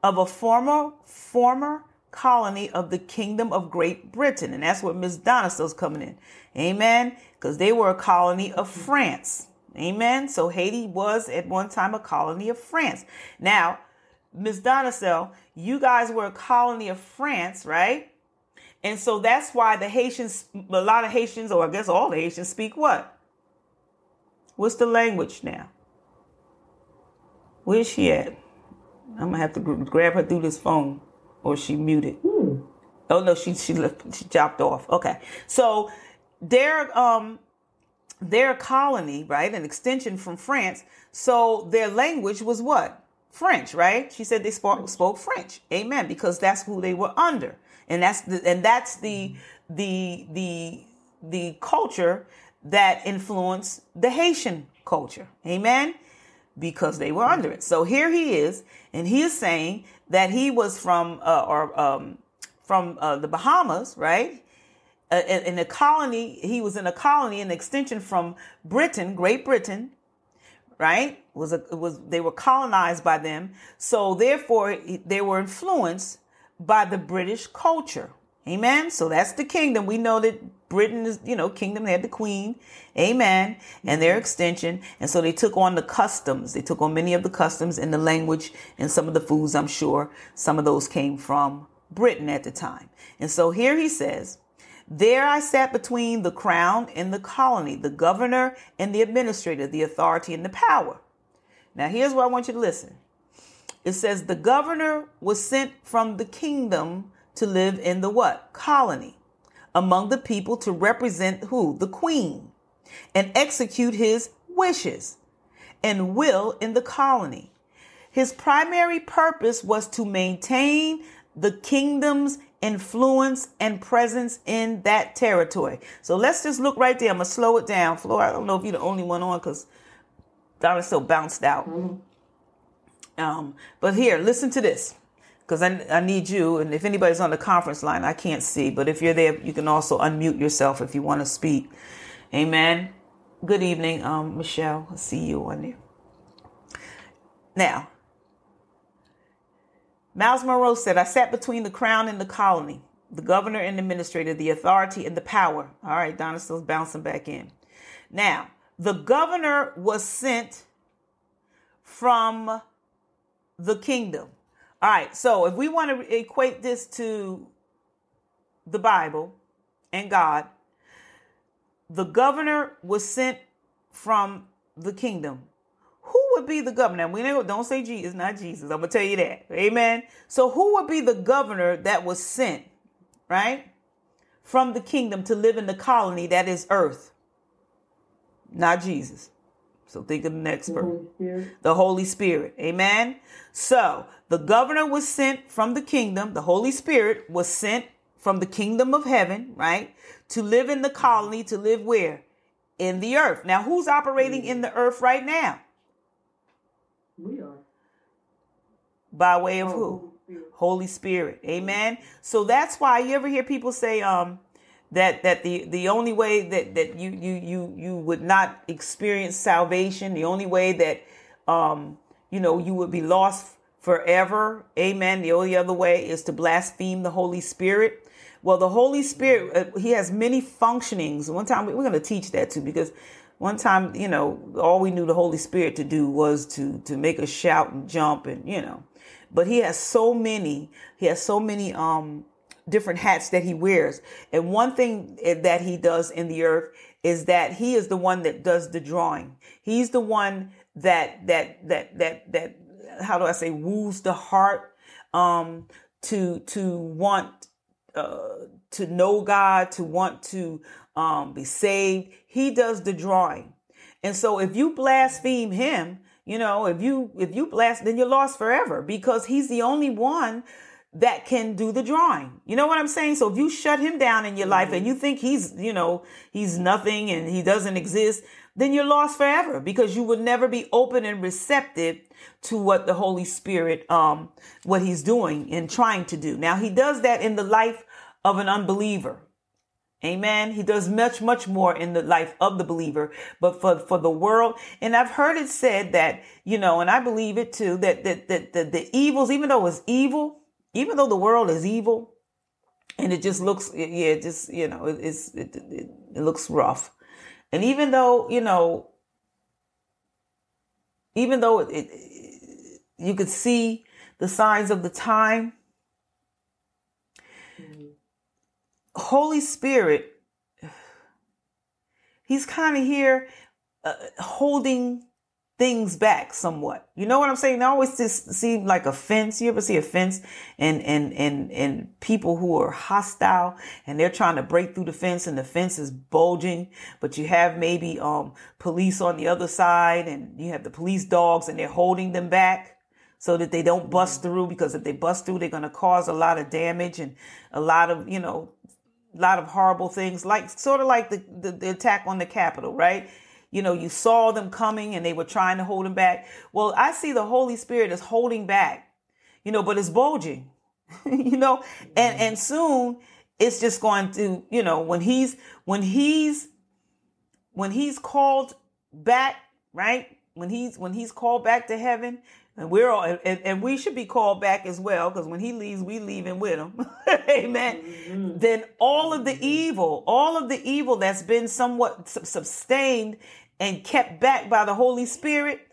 of a former former colony of the Kingdom of Great Britain. And that's where Miss Donna's coming in. Amen. Because they were a colony of France. Amen. So Haiti was at one time a colony of France. Now, Ms. Donacell, you guys were a colony of France, right? And so that's why the Haitians, a lot of Haitians, or I guess all the Haitians speak what? What's the language now? Where's she at? I'm gonna have to grab her through this phone, or she muted. Hmm. Oh no, she she left, she dropped off. Okay, so they're um their colony, right? An extension from France. So their language was what? French, right? She said they spoke, spoke French. Amen. Because that's who they were under. And that's the, and that's the, the, the, the culture that influenced the Haitian culture. Amen. Because they were under it. So here he is, and he is saying that he was from, uh, or, um, from uh, the Bahamas, right? uh, in a colony. He was in a colony, an extension from Britain, Great Britain, right? Was a, was they were colonized by them, so therefore they were influenced by the British culture. Amen. So that's the kingdom. We know that Britain is, you know, kingdom they had the queen. Amen. And their extension. And so they took on the customs. They took on many of the customs and the language and some of the foods, I'm sure. Some of those came from Britain at the time. And so here he says, there I sat between the crown and the colony, the governor and the administrator, the authority and the power. Now, here's where I want you to listen. It says the governor was sent from the kingdom to live in the what? Colony among the people to represent who? The queen and execute his wishes and will in the colony. His primary purpose was to maintain the kingdom's influence and presence in that territory. So let's just look right there. I'm gonna slow it down. Flo, I don't know if you're the only one on because Donna's so bounced out. Mm-hmm. Um, but here, listen to this. Because I, I need you, and if anybody's on the conference line, I can't see. But if you're there, you can also unmute yourself if you want to speak. Amen. Good evening, um, Michelle. I see you on there. Now, Myles Munroe said, I sat between the crown and the colony, the governor and administrator, the authority and the power. All right, Donna still's bouncing back in. Now, the governor was sent from the kingdom. All right, so if we want to equate this to the Bible and God, the governor was sent from the kingdom. Who would be the governor? We don't say Jesus, not Jesus. I'm gonna tell you that. Amen. So who would be the governor that was sent, right, from the kingdom to live in the colony that is earth? Not Jesus. So think of the next person. The Holy Spirit. Amen. So the governor was sent from the kingdom. The Holy Spirit was sent from the kingdom of heaven, right? To live in the colony, to live where? In the earth. Now, who's operating in the earth right now? We are. By way of who? Holy Spirit. Amen. So that's why you ever hear people say, um, that that the the only way that that you you you you would not experience salvation the only way that um you know you would be lost forever. Amen. The only other way is to blaspheme the holy spirit. Well the holy spirit uh, he has many functionings. One time we're going to teach that too because one time you know all we knew the holy spirit to do was to to make us shout and jump and you know. But he has so many he has so many um different hats that he wears. And one thing that he does in the earth is that he is the one that does the drawing. He's the one that that that that that how do I say woos the heart um to to want uh to know God, to want to um be saved. He does the drawing. And so if you blaspheme him, you know, if you if you blast then you're lost forever because he's the only one that can do the drawing. You know what I'm saying? So if you shut him down in your life and you think he's, you know, he's nothing and he doesn't exist, then you're lost forever because you would never be open and receptive to what the Holy Spirit, um, what he's doing and trying to do. Now he does that in the life of an unbeliever. Amen. He does much, much more in the life of the believer, but for, for the world. And I've heard it said that, you know, and I believe it too, that, that, that, that the evils, even though it's evil, even though the world is evil and it just looks yeah just you know it, it's it, it, it looks rough and even though you know even though it, it you could see the signs of the time mm-hmm. holy spirit he's kind of here uh, holding things back somewhat. You know what I'm saying? They always just seem like a fence. You ever see a fence and, and, and, and people who are hostile and they're trying to break through the fence and the fence is bulging, but you have maybe, um, police on the other side and you have the police dogs and they're holding them back so that they don't bust through because if they bust through, they're going to cause a lot of damage and a lot of, you know, a lot of horrible things like sort of like the, the, the attack on the Capitol, right? You know, you saw them coming and they were trying to hold him back. Well, I see the Holy Spirit is holding back, you know, but it's bulging, you know, and, mm-hmm. and soon it's just going to, you know, when he's, when he's, when he's called back, right? When he's, when he's called back to heaven, and we're all, and, and, we should be called back as well, because when he leaves, we leave him with him. Amen. Mm-hmm. Then all of the evil, all of the evil that's been somewhat sustained and kept back by the Holy Spirit,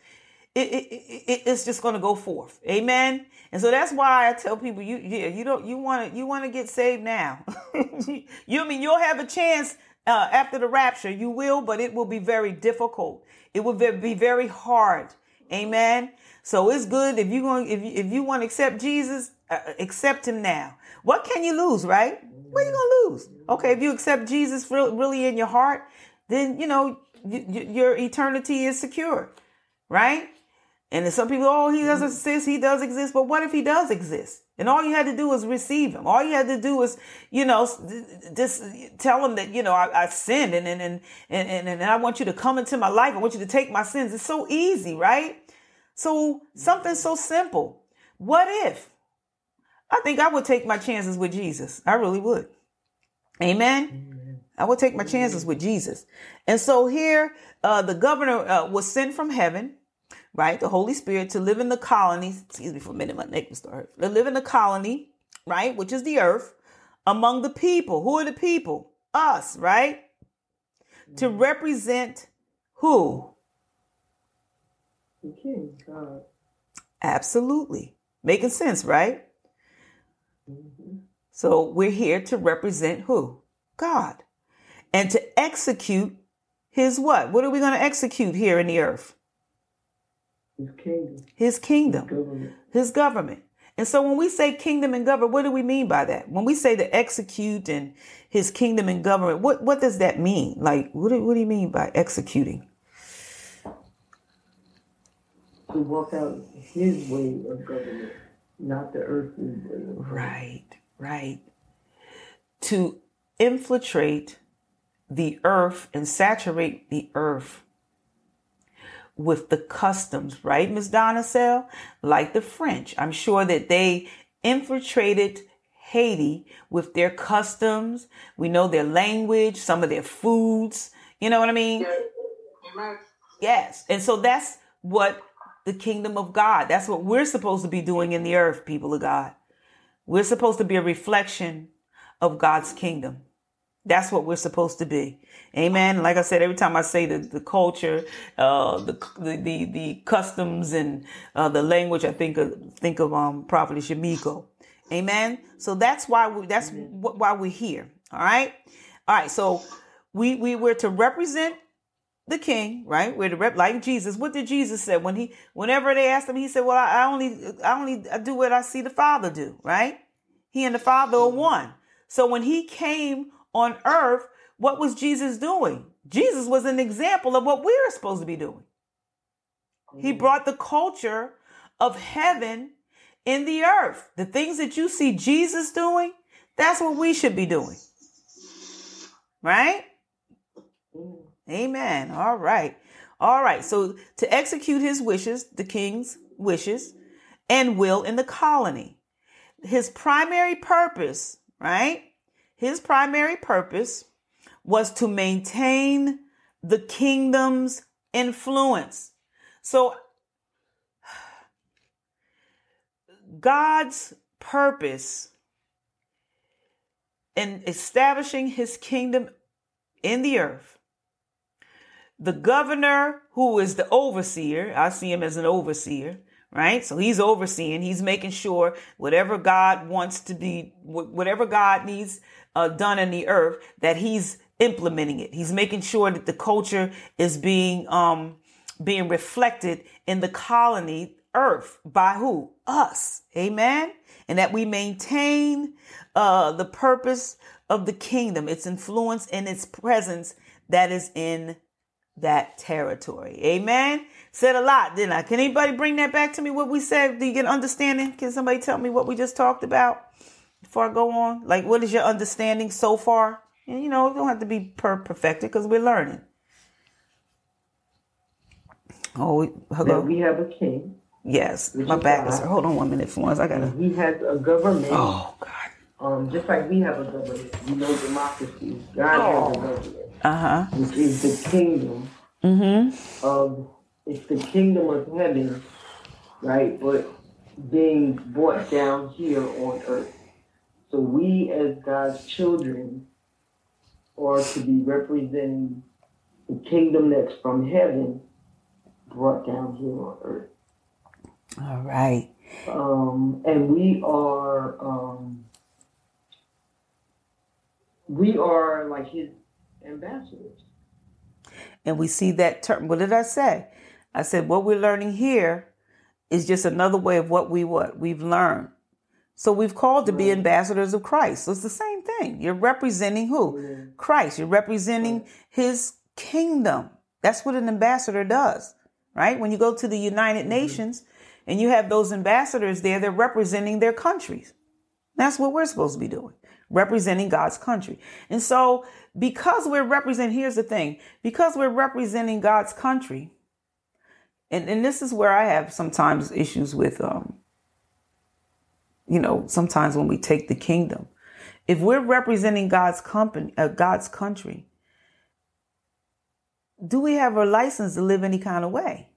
it, it, it, it's just going to go forth. Amen. And so that's why I tell people, you, yeah, you don't, you want to, you want to get saved now. you, I mean, you'll have a chance uh, after the rapture. You will, but it will be very difficult. It will be very hard. Amen. So it's good if you going if you, if you want to accept Jesus, uh, accept him now. What can you lose, right? What are you gonna lose? Okay, if you accept Jesus really in your heart, then you know your eternity is secure, right? And some people, oh, he doesn't exist, he does exist, but what if he does exist? And all you had to do was receive him. All you had to do was, you know, just tell him that, you know, I, I sinned and, and, and, and, and I want you to come into my life. I want you to take my sins. It's so easy, right? So something so simple. What if? I think I would take my chances with Jesus. I really would. Amen. I would take my chances with Jesus. And so here, uh, the governor uh, was sent from heaven, right? The Holy Spirit to live in the colony. Excuse me for a minute, my neck was start. To live in the colony, right? Which is the earth among the people. Who are the people? Us, right? To represent who? God. Absolutely. Making sense, right? Mm-hmm. So we're here to represent who? God. And to execute his what? What are we going to execute here in the earth? His kingdom. His kingdom, Government. his government. And so when we say kingdom and government, what do we mean by that? When we say to execute and his kingdom and government, what, what does that mean? Like, what do, what do you mean by executing? To walk out his way of government, not the earthly way. Of. Right, right. To infiltrate the earth and saturate the earth with the customs, right, Miss Donna Sell? Like the French. I'm sure that they infiltrated Haiti with their customs. We know their language, some of their foods. You know what I mean? Amen. Yes. And so that's what the kingdom of God, that's what we're supposed to be doing in the earth, people of God. We're supposed to be a reflection of God's kingdom. That's what we're supposed to be. Amen. Like I said, every time I say the, the culture, uh, the, the, the, customs and, uh, the language, I think of, think of, um, Prophet Shamiko. Amen. So that's why we, that's wh- why we're here. All right. All right. So we, we were to represent the king, right? We're to rep like Jesus. What did Jesus say when he, whenever they asked him, he said, well, I, I only, I only do what I see the father do, right? He and the father are one. So when he came on earth, what was Jesus doing? Jesus was an example of what we're supposed to be doing. He mm-hmm. brought the culture of heaven in the earth. The things that you see Jesus doing, that's what we should be doing. Right? Amen. All right. All right. So to execute his wishes, the king's wishes and will in the colony. His primary purpose, right? His primary purpose was to maintain the kingdom's influence. So God's purpose in establishing his kingdom in the earth the governor who is the overseer i see him as an overseer right? So he's overseeing he's making sure whatever god wants to be whatever god needs uh, done in the earth that he's implementing it. He's making sure that the culture is being um being reflected in the colony earth by who? Us. Amen? And that we maintain uh the purpose of the kingdom its influence and its presence that is in that territory. Amen. Said a lot, didn't I? Can anybody bring that back to me? What we said? Do you get understanding? Can somebody tell me what we just talked about before I go on? Like, what is your understanding so far? And you know, it don't have to be per perfected because we're learning. Oh, hello. we have a king. Yes, my back is. Hold on one minute for once. I gotta. He has a government. Oh God. Um, just like we have a government. You know democracy. God has a government. Uh huh. Which is the kingdom Mm-hmm. of it's the kingdom of heaven, right? But being brought down here on earth. So we as God's children are to be representing the kingdom that's from heaven brought down here on earth. All right. Um, and we are um, we are like his ambassadors. And we see that term. What did I say? I said what we're learning here is just another way of what we what we've learned. So we've called to be ambassadors of Christ. So it's the same thing. You're representing who? Yeah. Christ. You're representing his kingdom. That's what an ambassador does, right? When you go to the United mm-hmm. Nations and you have those ambassadors there, they're representing their countries. That's what we're supposed to be doing, representing God's country. And so, because we're representing, here's the thing because we're representing God's country, and, and this is where I have sometimes issues with, um, you know, sometimes when we take the kingdom. If we're representing God's company, uh, God's country, do we have a license to live any kind of way?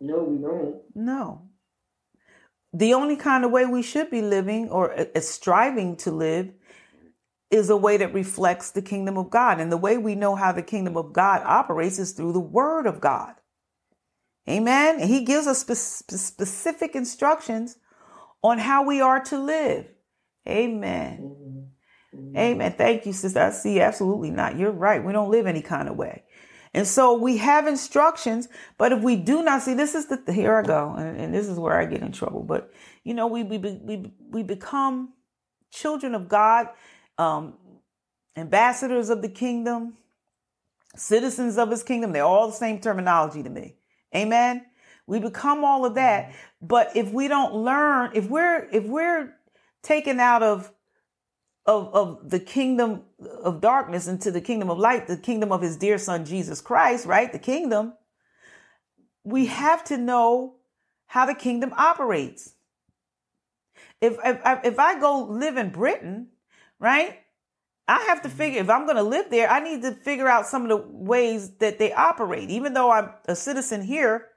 No, we don't. No. The only kind of way we should be living or uh, striving to live is a way that reflects the kingdom of God. And the way we know how the kingdom of God operates is through the word of God. Amen. And he gives us spe- specific instructions on how we are to live. Amen. Mm-hmm. Amen. Thank you, sister. I see. Absolutely not. You're right. We don't live any kind of way. And so we have instructions, but if we do not see, this is the, here I go. And, and this is where I get in trouble. But you know, we, we, we, we become children of God, um, ambassadors of the kingdom, citizens of his kingdom. They're all the same terminology to me. Amen. We become all of that. But if we don't learn, if we're, if we're taken out of of, of the kingdom of darkness into the kingdom of light, the kingdom of his dear son, Jesus Christ, right? The kingdom. We have to know how the kingdom operates. If, if, if I go live in Britain, right? I have to figure if I'm going to live there, I need to figure out some of the ways that they operate. Even though I'm a citizen here,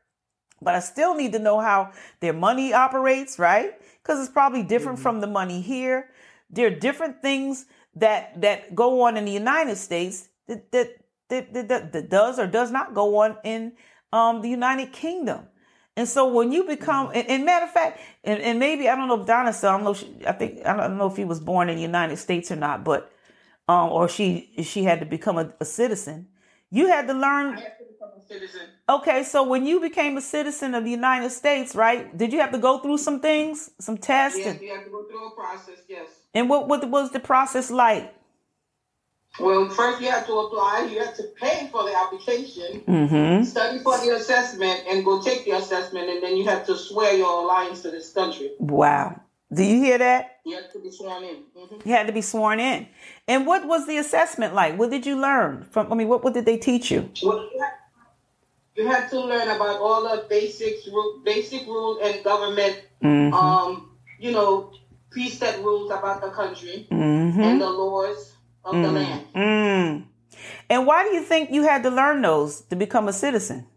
but I still need to know how their money operates, right? Because it's probably different mm-hmm. from the money here. There are different things that that go on in the United States that that that, that, that does or does not go on in um, the United Kingdom. And so when you become, and, and matter of fact, and, and, maybe I don't know if Donna said, I don't know, she, I think I don't know if he was born in the United States or not, but um, or she she had to become a, a citizen. You had to learn citizen. Okay, so when you became a citizen of the United States, right? Did you have to go through some things, some tests? Yes, you have to go through a process. Yes. And what what was the process like? Well, first you have to apply. You have to pay for the application, mm-hmm. study for the assessment, and go take the assessment, and then you have to swear your alliance to this country. Wow. Do you hear that? You had to be sworn in. Mm-hmm. You had to be sworn in. And what was the assessment like? What did you learn from? I mean, what what did they teach you? Well, you had, you had to learn about all the basics, basic rules and government. Mm-hmm. Um, you know, preset rules about the country mm-hmm. and the laws of mm-hmm. the land. Mm. And why do you think you had to learn those to become a citizen?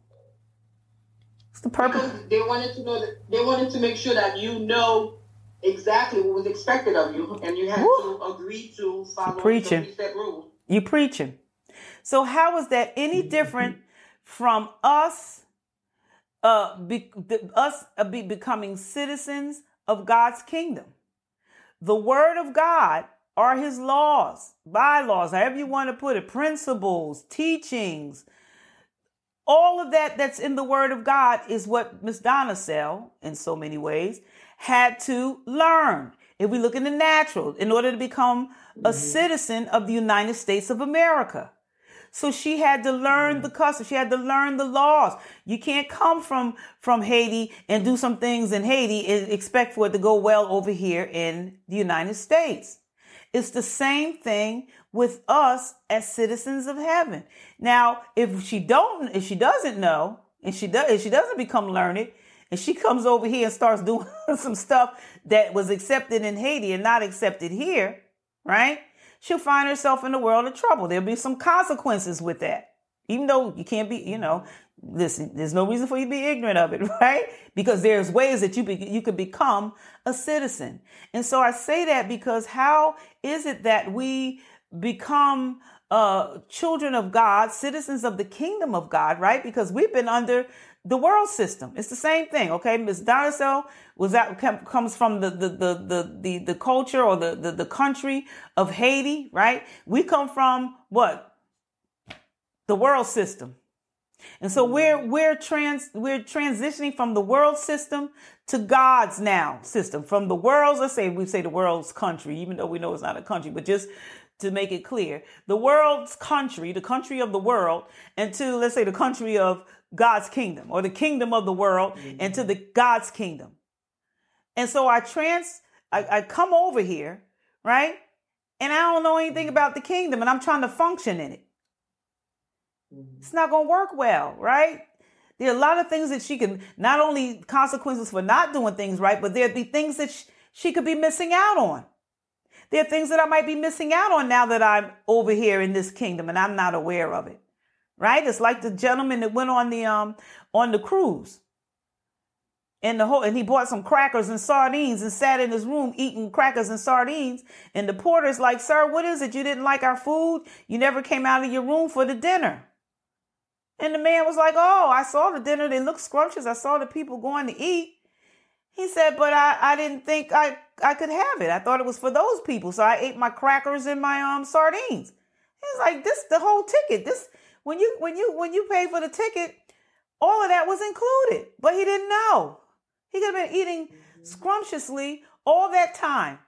What's the purpose? Because they wanted to know that they wanted to make sure that you know exactly what was expected of you, and you had Woo. to agree to follow preaching. the preset rules. You preaching. So how is that any different from us? Uh, be, the, us uh, be becoming citizens of God's kingdom. The word of God are his laws, bylaws, however you want to put it, principles, teachings. All of that that's in the word of God is what Miss Donna Sell, in so many ways, had to learn. If we look in the natural, in order to become a mm-hmm. citizen of the United States of America. So she had to learn the customs. She had to learn the laws. You can't come from, from Haiti and do some things in Haiti and expect for it to go well over here in the United States. It's the same thing with us as citizens of heaven. Now, if she don't, if she doesn't know, and she does, if she doesn't become learned, and she comes over here and starts doing some stuff that was accepted in Haiti and not accepted here, right? She'll find herself in a world of trouble. There'll be some consequences with that. Even though you can't be, you know, listen, there's no reason for you to be ignorant of it, right? Because there's ways that you be, you could become a citizen. And so I say that because how is it that we become uh, children of God, citizens of the kingdom of God, right? Because we've been under the world system. It's the same thing, okay? Ms. Donacell was that comes from the the the the the, the culture or the, the the country of Haiti, right? We come from what? The world system. And so we're mm-hmm. we're trans we're transitioning from the world system to God's now system. From the world's, let's say we say the world's country, even though we know it's not a country, but just to make it clear, the world's country, the country of the world, and to let's say the country of God's kingdom or the kingdom of the world mm-hmm. into the God's kingdom. And so I trans, I, I come over here, right? And I don't know anything about the kingdom and I'm trying to function in it. Mm-hmm. It's not going to work well, right? There are a lot of things that she can, not only consequences for not doing things right, but there'd be things that she, she could be missing out on. There are things that I might be missing out on now that I'm over here in this kingdom and I'm not aware of it right? It's like the gentleman that went on the um on the cruise, and the whole and he bought some crackers and sardines and sat in his room eating crackers and sardines. And the porter's like, Sir, what is it? You didn't like our food? You never came out of your room for the dinner. And the man was like, Oh, I saw the dinner. They looked scrumptious. I saw the people going to eat. He said, But I, I didn't think I, I could have it. I thought it was for those people. So I ate my crackers and my um sardines. He's like, This the whole ticket. This when you when you when you pay for the ticket, all of that was included. But he didn't know. He could have been eating mm-hmm. scrumptiously all that time.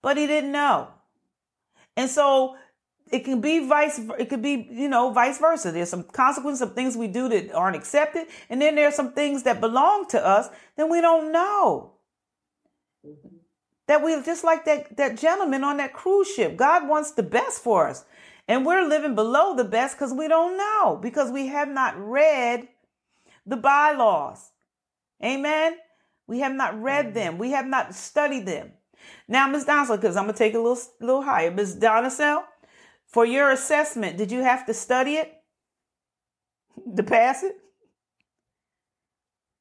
But he didn't know. And so it can be vice it could be you know vice versa there's some consequences of things we do that aren't accepted and then there's some things that belong to us that we don't know mm-hmm. that we just like that that gentleman on that cruise ship god wants the best for us and we're living below the best because we don't know because we have not read the bylaws amen we have not read them we have not studied them now Ms. Donald, because i'm gonna take a little little higher Ms. Donacell, for your assessment, did you have to study it to pass it?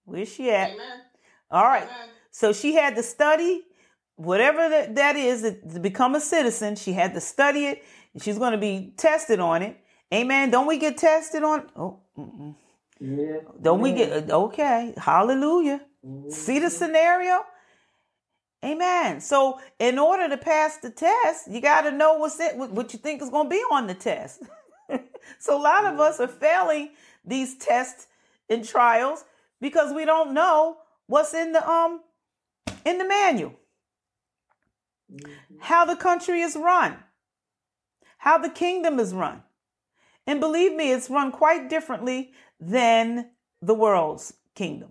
Where's she at? Amen. All right. Amen. So she had to study whatever that, that is to become a citizen. She had to study it. She's going to be tested on it. Amen. Don't we get tested on? Oh, mm-mm. yeah. Don't we get? Okay. Hallelujah. Mm-hmm. See the scenario? Amen. So, in order to pass the test, you got to know what's it, what you think is going to be on the test. so, a lot of us are failing these tests and trials because we don't know what's in the um in the manual. Mm-hmm. How the country is run. How the kingdom is run. And believe me, it's run quite differently than the world's kingdom.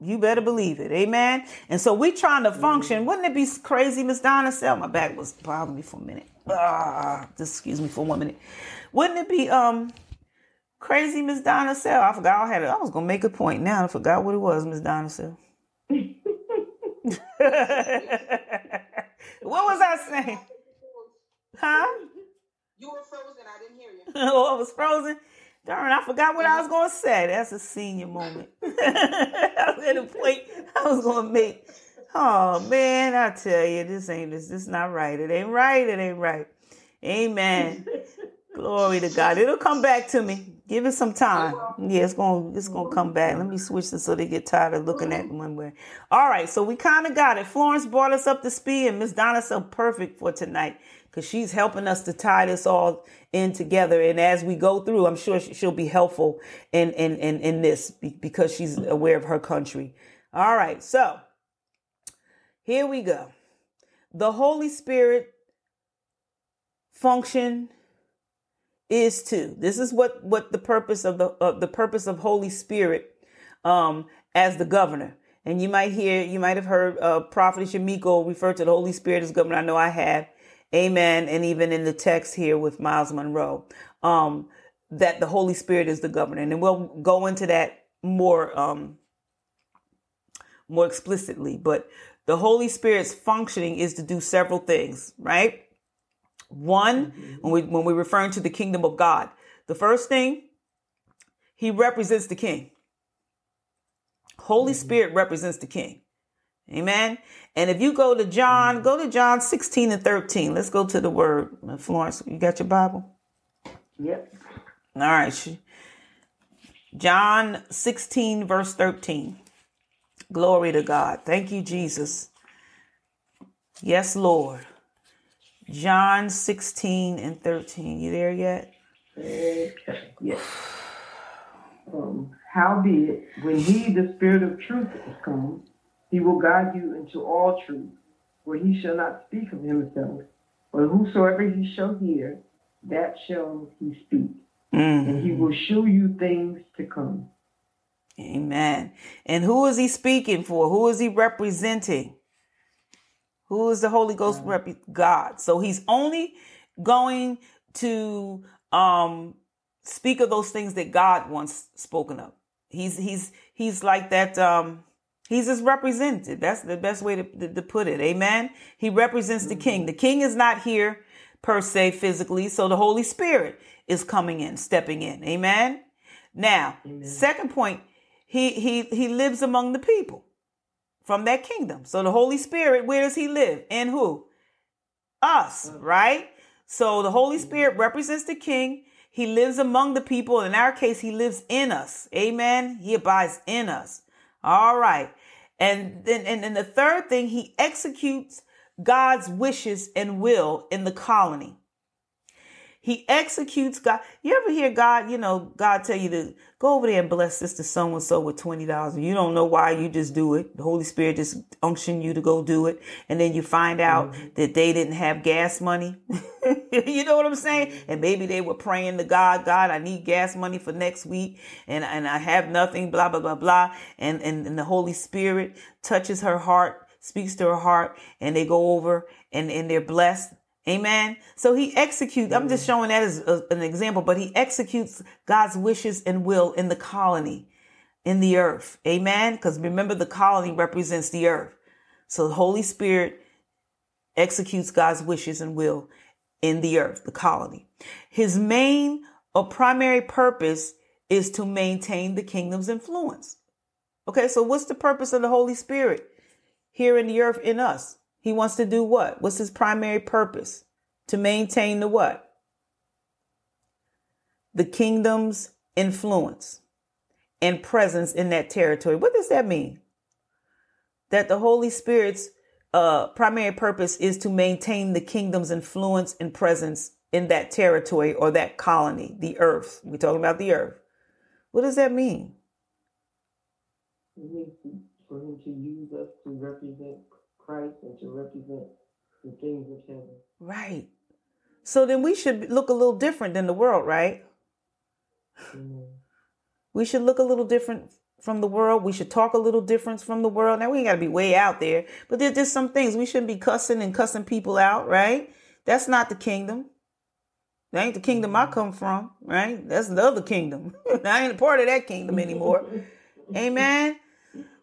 You better believe it. Amen. And so we trying to function. Wouldn't it be crazy, Miss Donna? Sell my back was bothering me for a minute. Ah, just excuse me for one minute. Wouldn't it be um crazy, Miss Donna Sell? I forgot I had it. I was gonna make a point now. I forgot what it was, Miss Donna Sell. what was I saying? Huh? You were frozen. I didn't hear you. oh, I was frozen. Darn, I forgot what I was going to say. That's a senior moment. I was at a point I was going to make. Oh man, I tell you, this ain't this. This not right. It ain't right. It ain't right. Amen. Glory to God. It'll come back to me. Give it some time. Yeah, it's gonna it's gonna come back. Let me switch this so they get tired of looking at one way. All right, so we kind of got it. Florence brought us up to speed, and Miss Donna so perfect for tonight because she's helping us to tie this all in together. And as we go through, I'm sure she'll be helpful in, in, in, in this because she's aware of her country. All right. So here we go. The Holy Spirit function is to, this is what, what the purpose of the, uh, the purpose of Holy Spirit, um, as the governor. And you might hear, you might have heard, uh, Prophet Shemiko refer to the Holy Spirit as governor. I know I have. Amen. And even in the text here with Myles Munroe, um, that the Holy Spirit is the governor. And we'll go into that more, um, more explicitly. But the Holy Spirit's functioning is to do several things, right? One, mm-hmm. when we when we're referring to the kingdom of God, the first thing, he represents the king. Holy mm-hmm. Spirit represents the king. Amen. And if you go to John, go to John 16 and 13. Let's go to the word. Florence, you got your Bible? Yep. All right. John 16, verse 13. Glory to God. Thank you, Jesus. Yes, Lord. John 16 and 13. You there yet? Okay. Yes. Um, howbeit, when he, the Spirit of truth, is come, he will guide you into all truth, for he shall not speak of himself, but whosoever he shall hear, that shall he speak. Mm-hmm. And he will show you things to come. Amen. And who is he speaking for? Who is he representing? Who is the Holy Ghost uh, rep- God? So he's only going to um speak of those things that God wants spoken of. He's he's he's like that um He's his representative. That's the best way to, to, to put it. Amen. He represents the king. The king is not here per se physically. So the Holy Spirit is coming in, stepping in. Amen. Now, Amen. second point, he he he lives among the people from that kingdom. So the Holy Spirit, where does he live? In who? Us, right? So the Holy Spirit represents the king. He lives among the people. In our case, he lives in us. Amen. He abides in us. All right. And then, and then the third thing, he executes God's wishes and will in the colony. He executes God. You ever hear God, you know, God tell you to go over there and bless sister so and so with $20. You don't know why, you just do it. The Holy Spirit just unction you to go do it. And then you find out mm-hmm. that they didn't have gas money. you know what I'm saying? Mm-hmm. And maybe they were praying to God, God, I need gas money for next week and, and I have nothing, blah, blah, blah, blah. And, and, and the Holy Spirit touches her heart, speaks to her heart, and they go over and, and they're blessed Amen. So he executes, I'm just showing that as a, an example, but he executes God's wishes and will in the colony, in the earth. Amen. Because remember, the colony represents the earth. So the Holy Spirit executes God's wishes and will in the earth, the colony. His main or primary purpose is to maintain the kingdom's influence. Okay, so what's the purpose of the Holy Spirit here in the earth in us? He wants to do what? What's his primary purpose? To maintain the what? The kingdom's influence and presence in that territory. What does that mean? That the Holy Spirit's uh, primary purpose is to maintain the kingdom's influence and presence in that territory or that colony, the earth. We're talking about the earth. What does that mean? For him to use us to represent Christ and to represent the things of heaven. Right. So then we should look a little different than the world, right? Mm-hmm. We should look a little different from the world. We should talk a little different from the world. Now we ain't got to be way out there, but there's just some things we shouldn't be cussing and cussing people out, right? That's not the kingdom. That ain't the kingdom I come from, right? That's the other kingdom. I ain't a part of that kingdom anymore. Amen.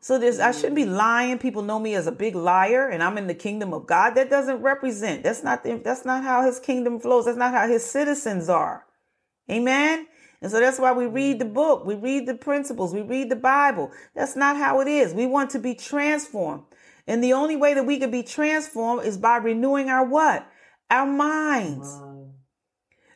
So there's I shouldn't be lying. People know me as a big liar and I'm in the kingdom of God. That doesn't represent. That's not the, that's not how his kingdom flows. That's not how his citizens are. Amen. And so that's why we read the mm-hmm. book. We read the principles. We read the Bible. That's not how it is. We want to be transformed. And the only way that we can be transformed is by renewing our what? Our minds.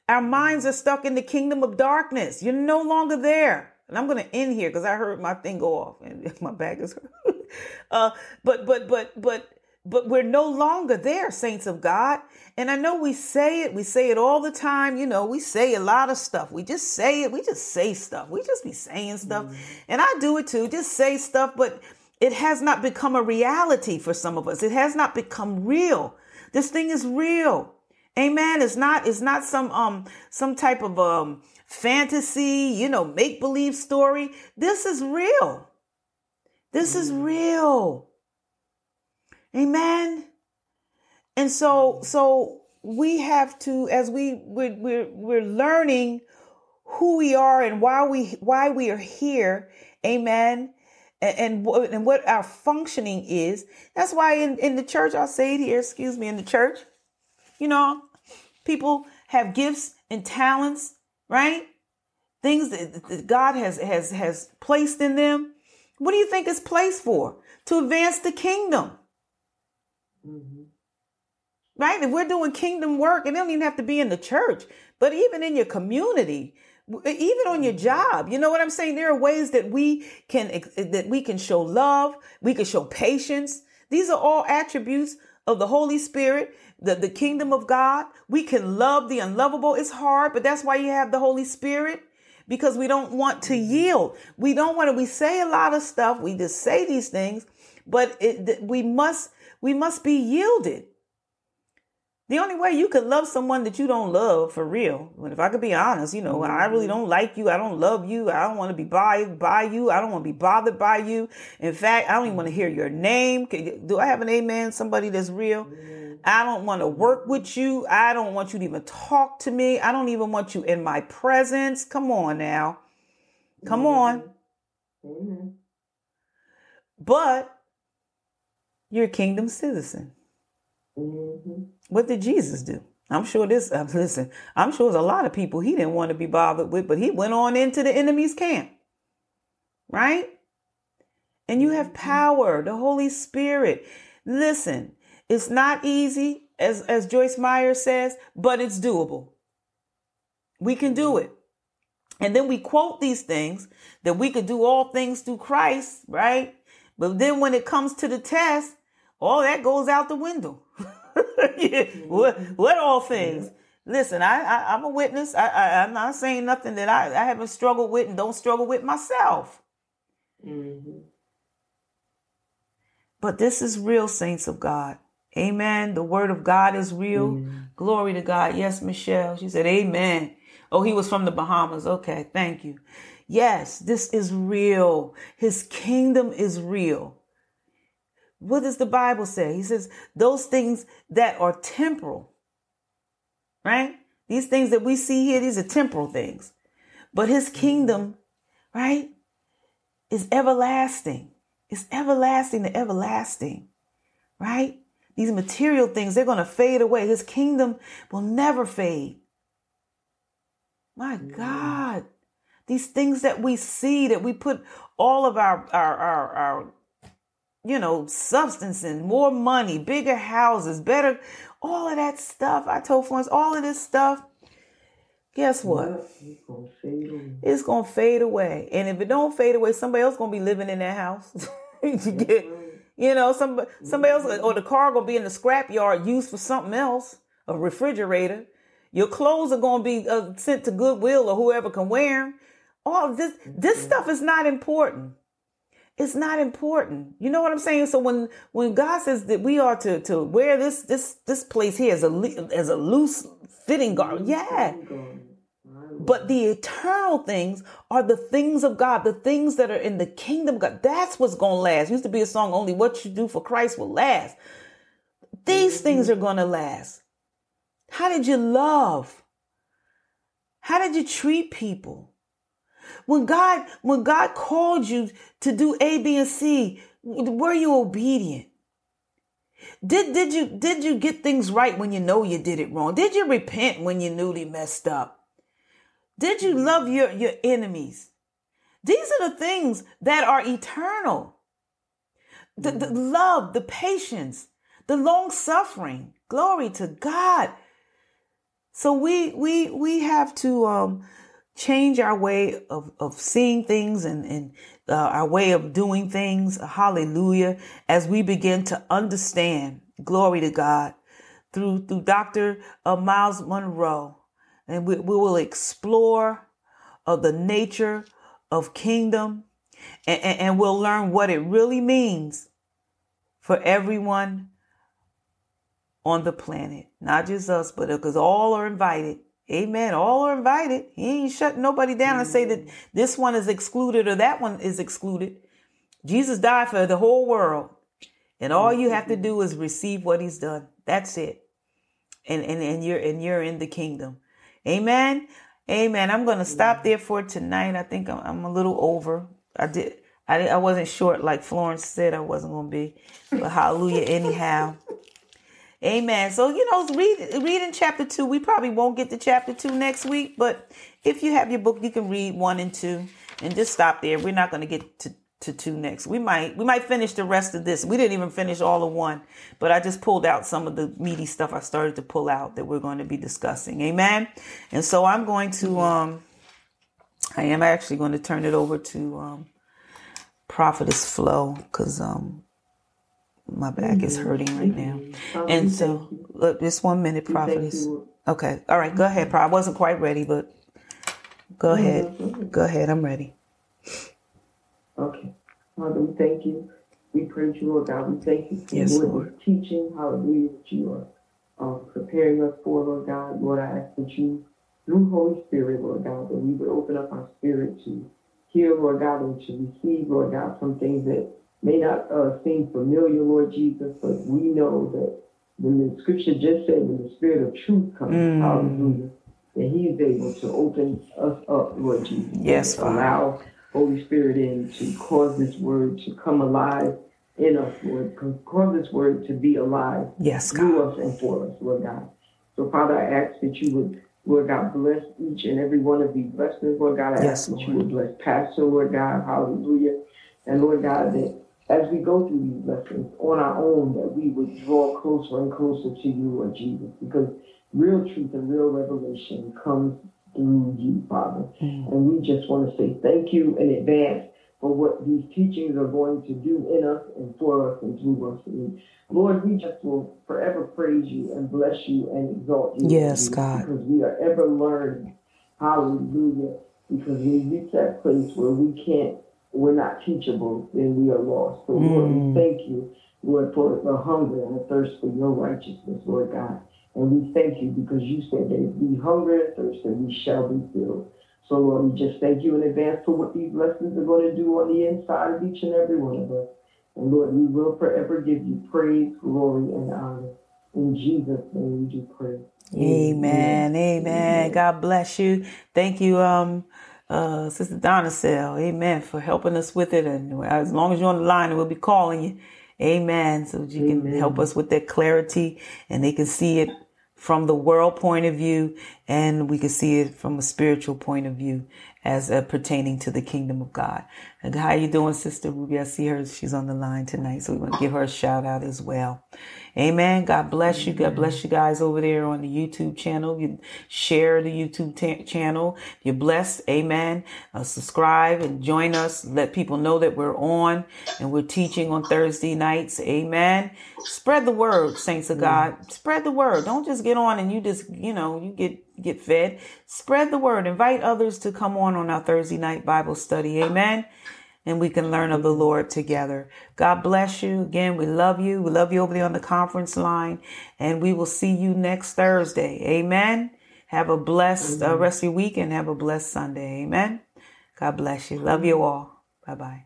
Our minds mm-hmm. are stuck in the kingdom of darkness. You're no longer there and I'm going to end here because I heard my thing go off and my back is hurt. uh, but but but but but we're no longer there, saints of God. And I know we say it, we say it all the time. You know, we say a lot of stuff. We just say it, we just say stuff. We just be saying stuff. Mm-hmm. And I do it too, just say stuff, but it has not become a reality for some of us. It has not become real. This thing is real. Amen. It's not, it's not some um some type of um fantasy, you know, make believe story. This is real. This is mm. real. Amen. And so, so we have to, as we we're, we're, we're learning who we are and why we why we are here. Amen. And, and, and what our functioning is. That's why in, in the church, I'll say it here, excuse me, in the church, you know, people have gifts and talents right? Things that God has, has, has placed in them. What do you think it's placed for? To advance the kingdom. Mm-hmm. Right? If we're doing kingdom work, and it don't even have to be in the church, but even in your community, even on your job you know what i'm saying there are ways that we can that we can show love we can show patience these are all attributes of the holy spirit the, the kingdom of God. We can love the unlovable. It's hard, but that's why you have the Holy Spirit because we don't want to mm-hmm. yield. We don't want to, we say a lot of stuff. We just say these things, but it, we must, we must be yielded. The only way you could love someone that you don't love for real, and if I could be honest, you know, I really mm-hmm. don't like you. I don't love you. I don't want to be by, by you. I don't want to be bothered by you. In fact, I don't even mm-hmm. want to hear your name. Do I have an amen? Somebody that's real? I don't want to work with you. I don't want you to even talk to me. I don't even want you in my presence. Come on now. Come on. Mm-hmm. But you're a kingdom citizen. Mm-hmm. What did Jesus do? I'm sure this, uh, listen, I'm sure there's a lot of people he didn't want to be bothered with, but he went on into the enemy's camp. Right? and you have power, the Holy Spirit. Listen, it's not easy, as, as Joyce Meyer says, but it's doable. We can do mm-hmm. it. And then we quote these things that we could do all things through Christ, right? But then when it comes to the test, all that goes out the window. yeah. what, mm-hmm. what all things? Mm-hmm. Listen, I, I am a witness. I, I am not saying nothing that I, I haven't struggled with and don't struggle with myself. Mm-hmm. But this is real, saints of God. Amen. The word of God is real. Mm-hmm. Glory to God. Yes, Michelle. She said, Amen. Oh, he was from the Bahamas. Okay, thank you. Yes, this is real. His kingdom is real. What does the Bible say? He says, those things that are temporal, right? These things that we see here, these are temporal things. But his kingdom, right, is everlasting. It's everlasting to everlasting, right? These material things, they're going to fade away. His kingdom will never fade. My God. These things that we see, that we put all of our, our, our, our, you know, substance in, more money, bigger houses, better, all of that stuff. I told friends, all of this stuff, guess what? It's gonna fade away. And if it don't fade away, somebody else gonna be living in that house. you get, you know, somebody, somebody else, or the car gonna be in the scrap yard used for something else, a refrigerator. Your clothes are going to be uh, sent to Goodwill or whoever can wear them. All this, this mm-hmm. stuff is not important. It's not important. You know what I'm saying? So when when God says that we are to to wear this this this place here as a as a loose fitting garment, yeah. But the eternal things are the things of God, the things that are in the kingdom of God. That's what's going to last. used to be a song, only what you do for Christ will last. These things mm-hmm. are going to last. How did you love? How did you treat people? When God, when God called you to do A, B, and C, were you obedient? Did, did you, did you get things right when you know you did it wrong? Did you repent when you knew you messed up? Did you love your, your enemies? These are the things that are eternal. The, the love, the patience, the long suffering. Glory to God. So we we we have to um, change our way of, of seeing things and, and uh, our way of doing things. Hallelujah. As we begin to understand, glory to God, through through Dr. Uh, Myles Munroe. And we, we will explore of the nature of kingdom and, and, and we'll learn what it really means for everyone on the planet. Not just us, but because all are invited. Amen. All are invited. He ain't shutting nobody down and say that this one is excluded or that one is excluded. Jesus died for the whole world. And all you have to do is receive what he's done. That's it. And and, and you're and you're in the kingdom. Amen. Amen. I'm gonna stop there for tonight. I think I'm, I'm a little over. I did I, I wasn't short like Florence said I wasn't gonna be. But hallelujah anyhow. Amen. So, you know, read read in chapter two. We probably won't get to chapter two next week, but if you have your book, you can read one and two and just stop there. We're not going to get to, to two next. We might we might finish the rest of this. We didn't even finish all of one, but I just pulled out some of the meaty stuff I started to pull out that we're going to be discussing. Amen. And so I'm going to um I am actually going to turn it over to um Prophetess Flo because um my back mm-hmm. is hurting right now. Mm-hmm. and so, look, just one minute, prophetess. Okay. All right. Go ahead, I wasn't quite ready, but go mm-hmm. ahead. Go ahead. I'm ready. Okay. Father, we thank you. We praise you, Lord God. We thank you for yes, Lord, Lord. teaching, hallelujah, that you are um, preparing us for, Lord God. Lord, I ask that you, through Holy Spirit, Lord God, that we would open up our spirit to hear, Lord God, and to receive, Lord God, some things that may not uh, seem familiar, Lord Jesus, but we know that when the scripture just said, when the spirit of truth comes, mm. hallelujah, that he is able to open us up, Lord Jesus. Yes, Father. Allow Holy Spirit in to cause this word to come alive in us, Lord. Cause this word to be alive yes, through us and for us, Lord God. So, Father, I ask that you would, Lord God, bless each and every one of these blessings, Lord God. I yes, ask that Lord. you would bless Pastor, Lord God, hallelujah. And Lord God, that as we go through these lessons on our own, that we would draw closer and closer to you, Lord Jesus, because real truth and real revelation comes through you, Father. Mm. And we just want to say thank you in advance for what these teachings are going to do in us and for us and through us. And Lord, we just will forever praise you and bless you and exalt you. Yes, God. Because we are ever learning. Hallelujah. Because we reach that place where we can't we're not teachable, then we are lost. So, mm. Lord, we mm. thank you, Lord, for the hunger and the thirst for your righteousness, Lord God. And we thank you because you said that if we hunger and thirst, then we shall be filled. So, Lord, we just thank you in advance for what these lessons are going to do on the inside of each and every one of us. And, Lord, we will forever give you praise, glory, and honor. In Jesus' name we do pray. Amen. Amen. Amen. God bless you. Thank you. Um, uh, Sister Donna Cell, amen, for helping us with it. And as long as you're on the line, we'll be calling you. Amen. So that you amen. can help us with that clarity and they can see it from the world point of view and we can see it from a spiritual point of view as uh, pertaining to the kingdom of God. And how you doing, Sister Ruby? I see her. She's on the line tonight. So we want to give her a shout out as well. Amen. God bless you. God bless you guys over there on the YouTube channel. You share the YouTube t- channel. You're blessed. Amen. Uh, subscribe and join us. Let people know that we're on and we're teaching on Thursday nights. Amen. Spread the word, saints of God. Spread the word. Don't just get on and you just, you know, you get get fed. Spread the word. Invite others to come on on our Thursday night Bible study. Amen. And we can learn of the Lord together. God bless you. Again, we love you. We love you over there on the conference line. And we will see you next Thursday. Amen. Have a blessed uh, rest of your week and have a blessed Sunday. Amen. God bless you. Love you all. Bye bye.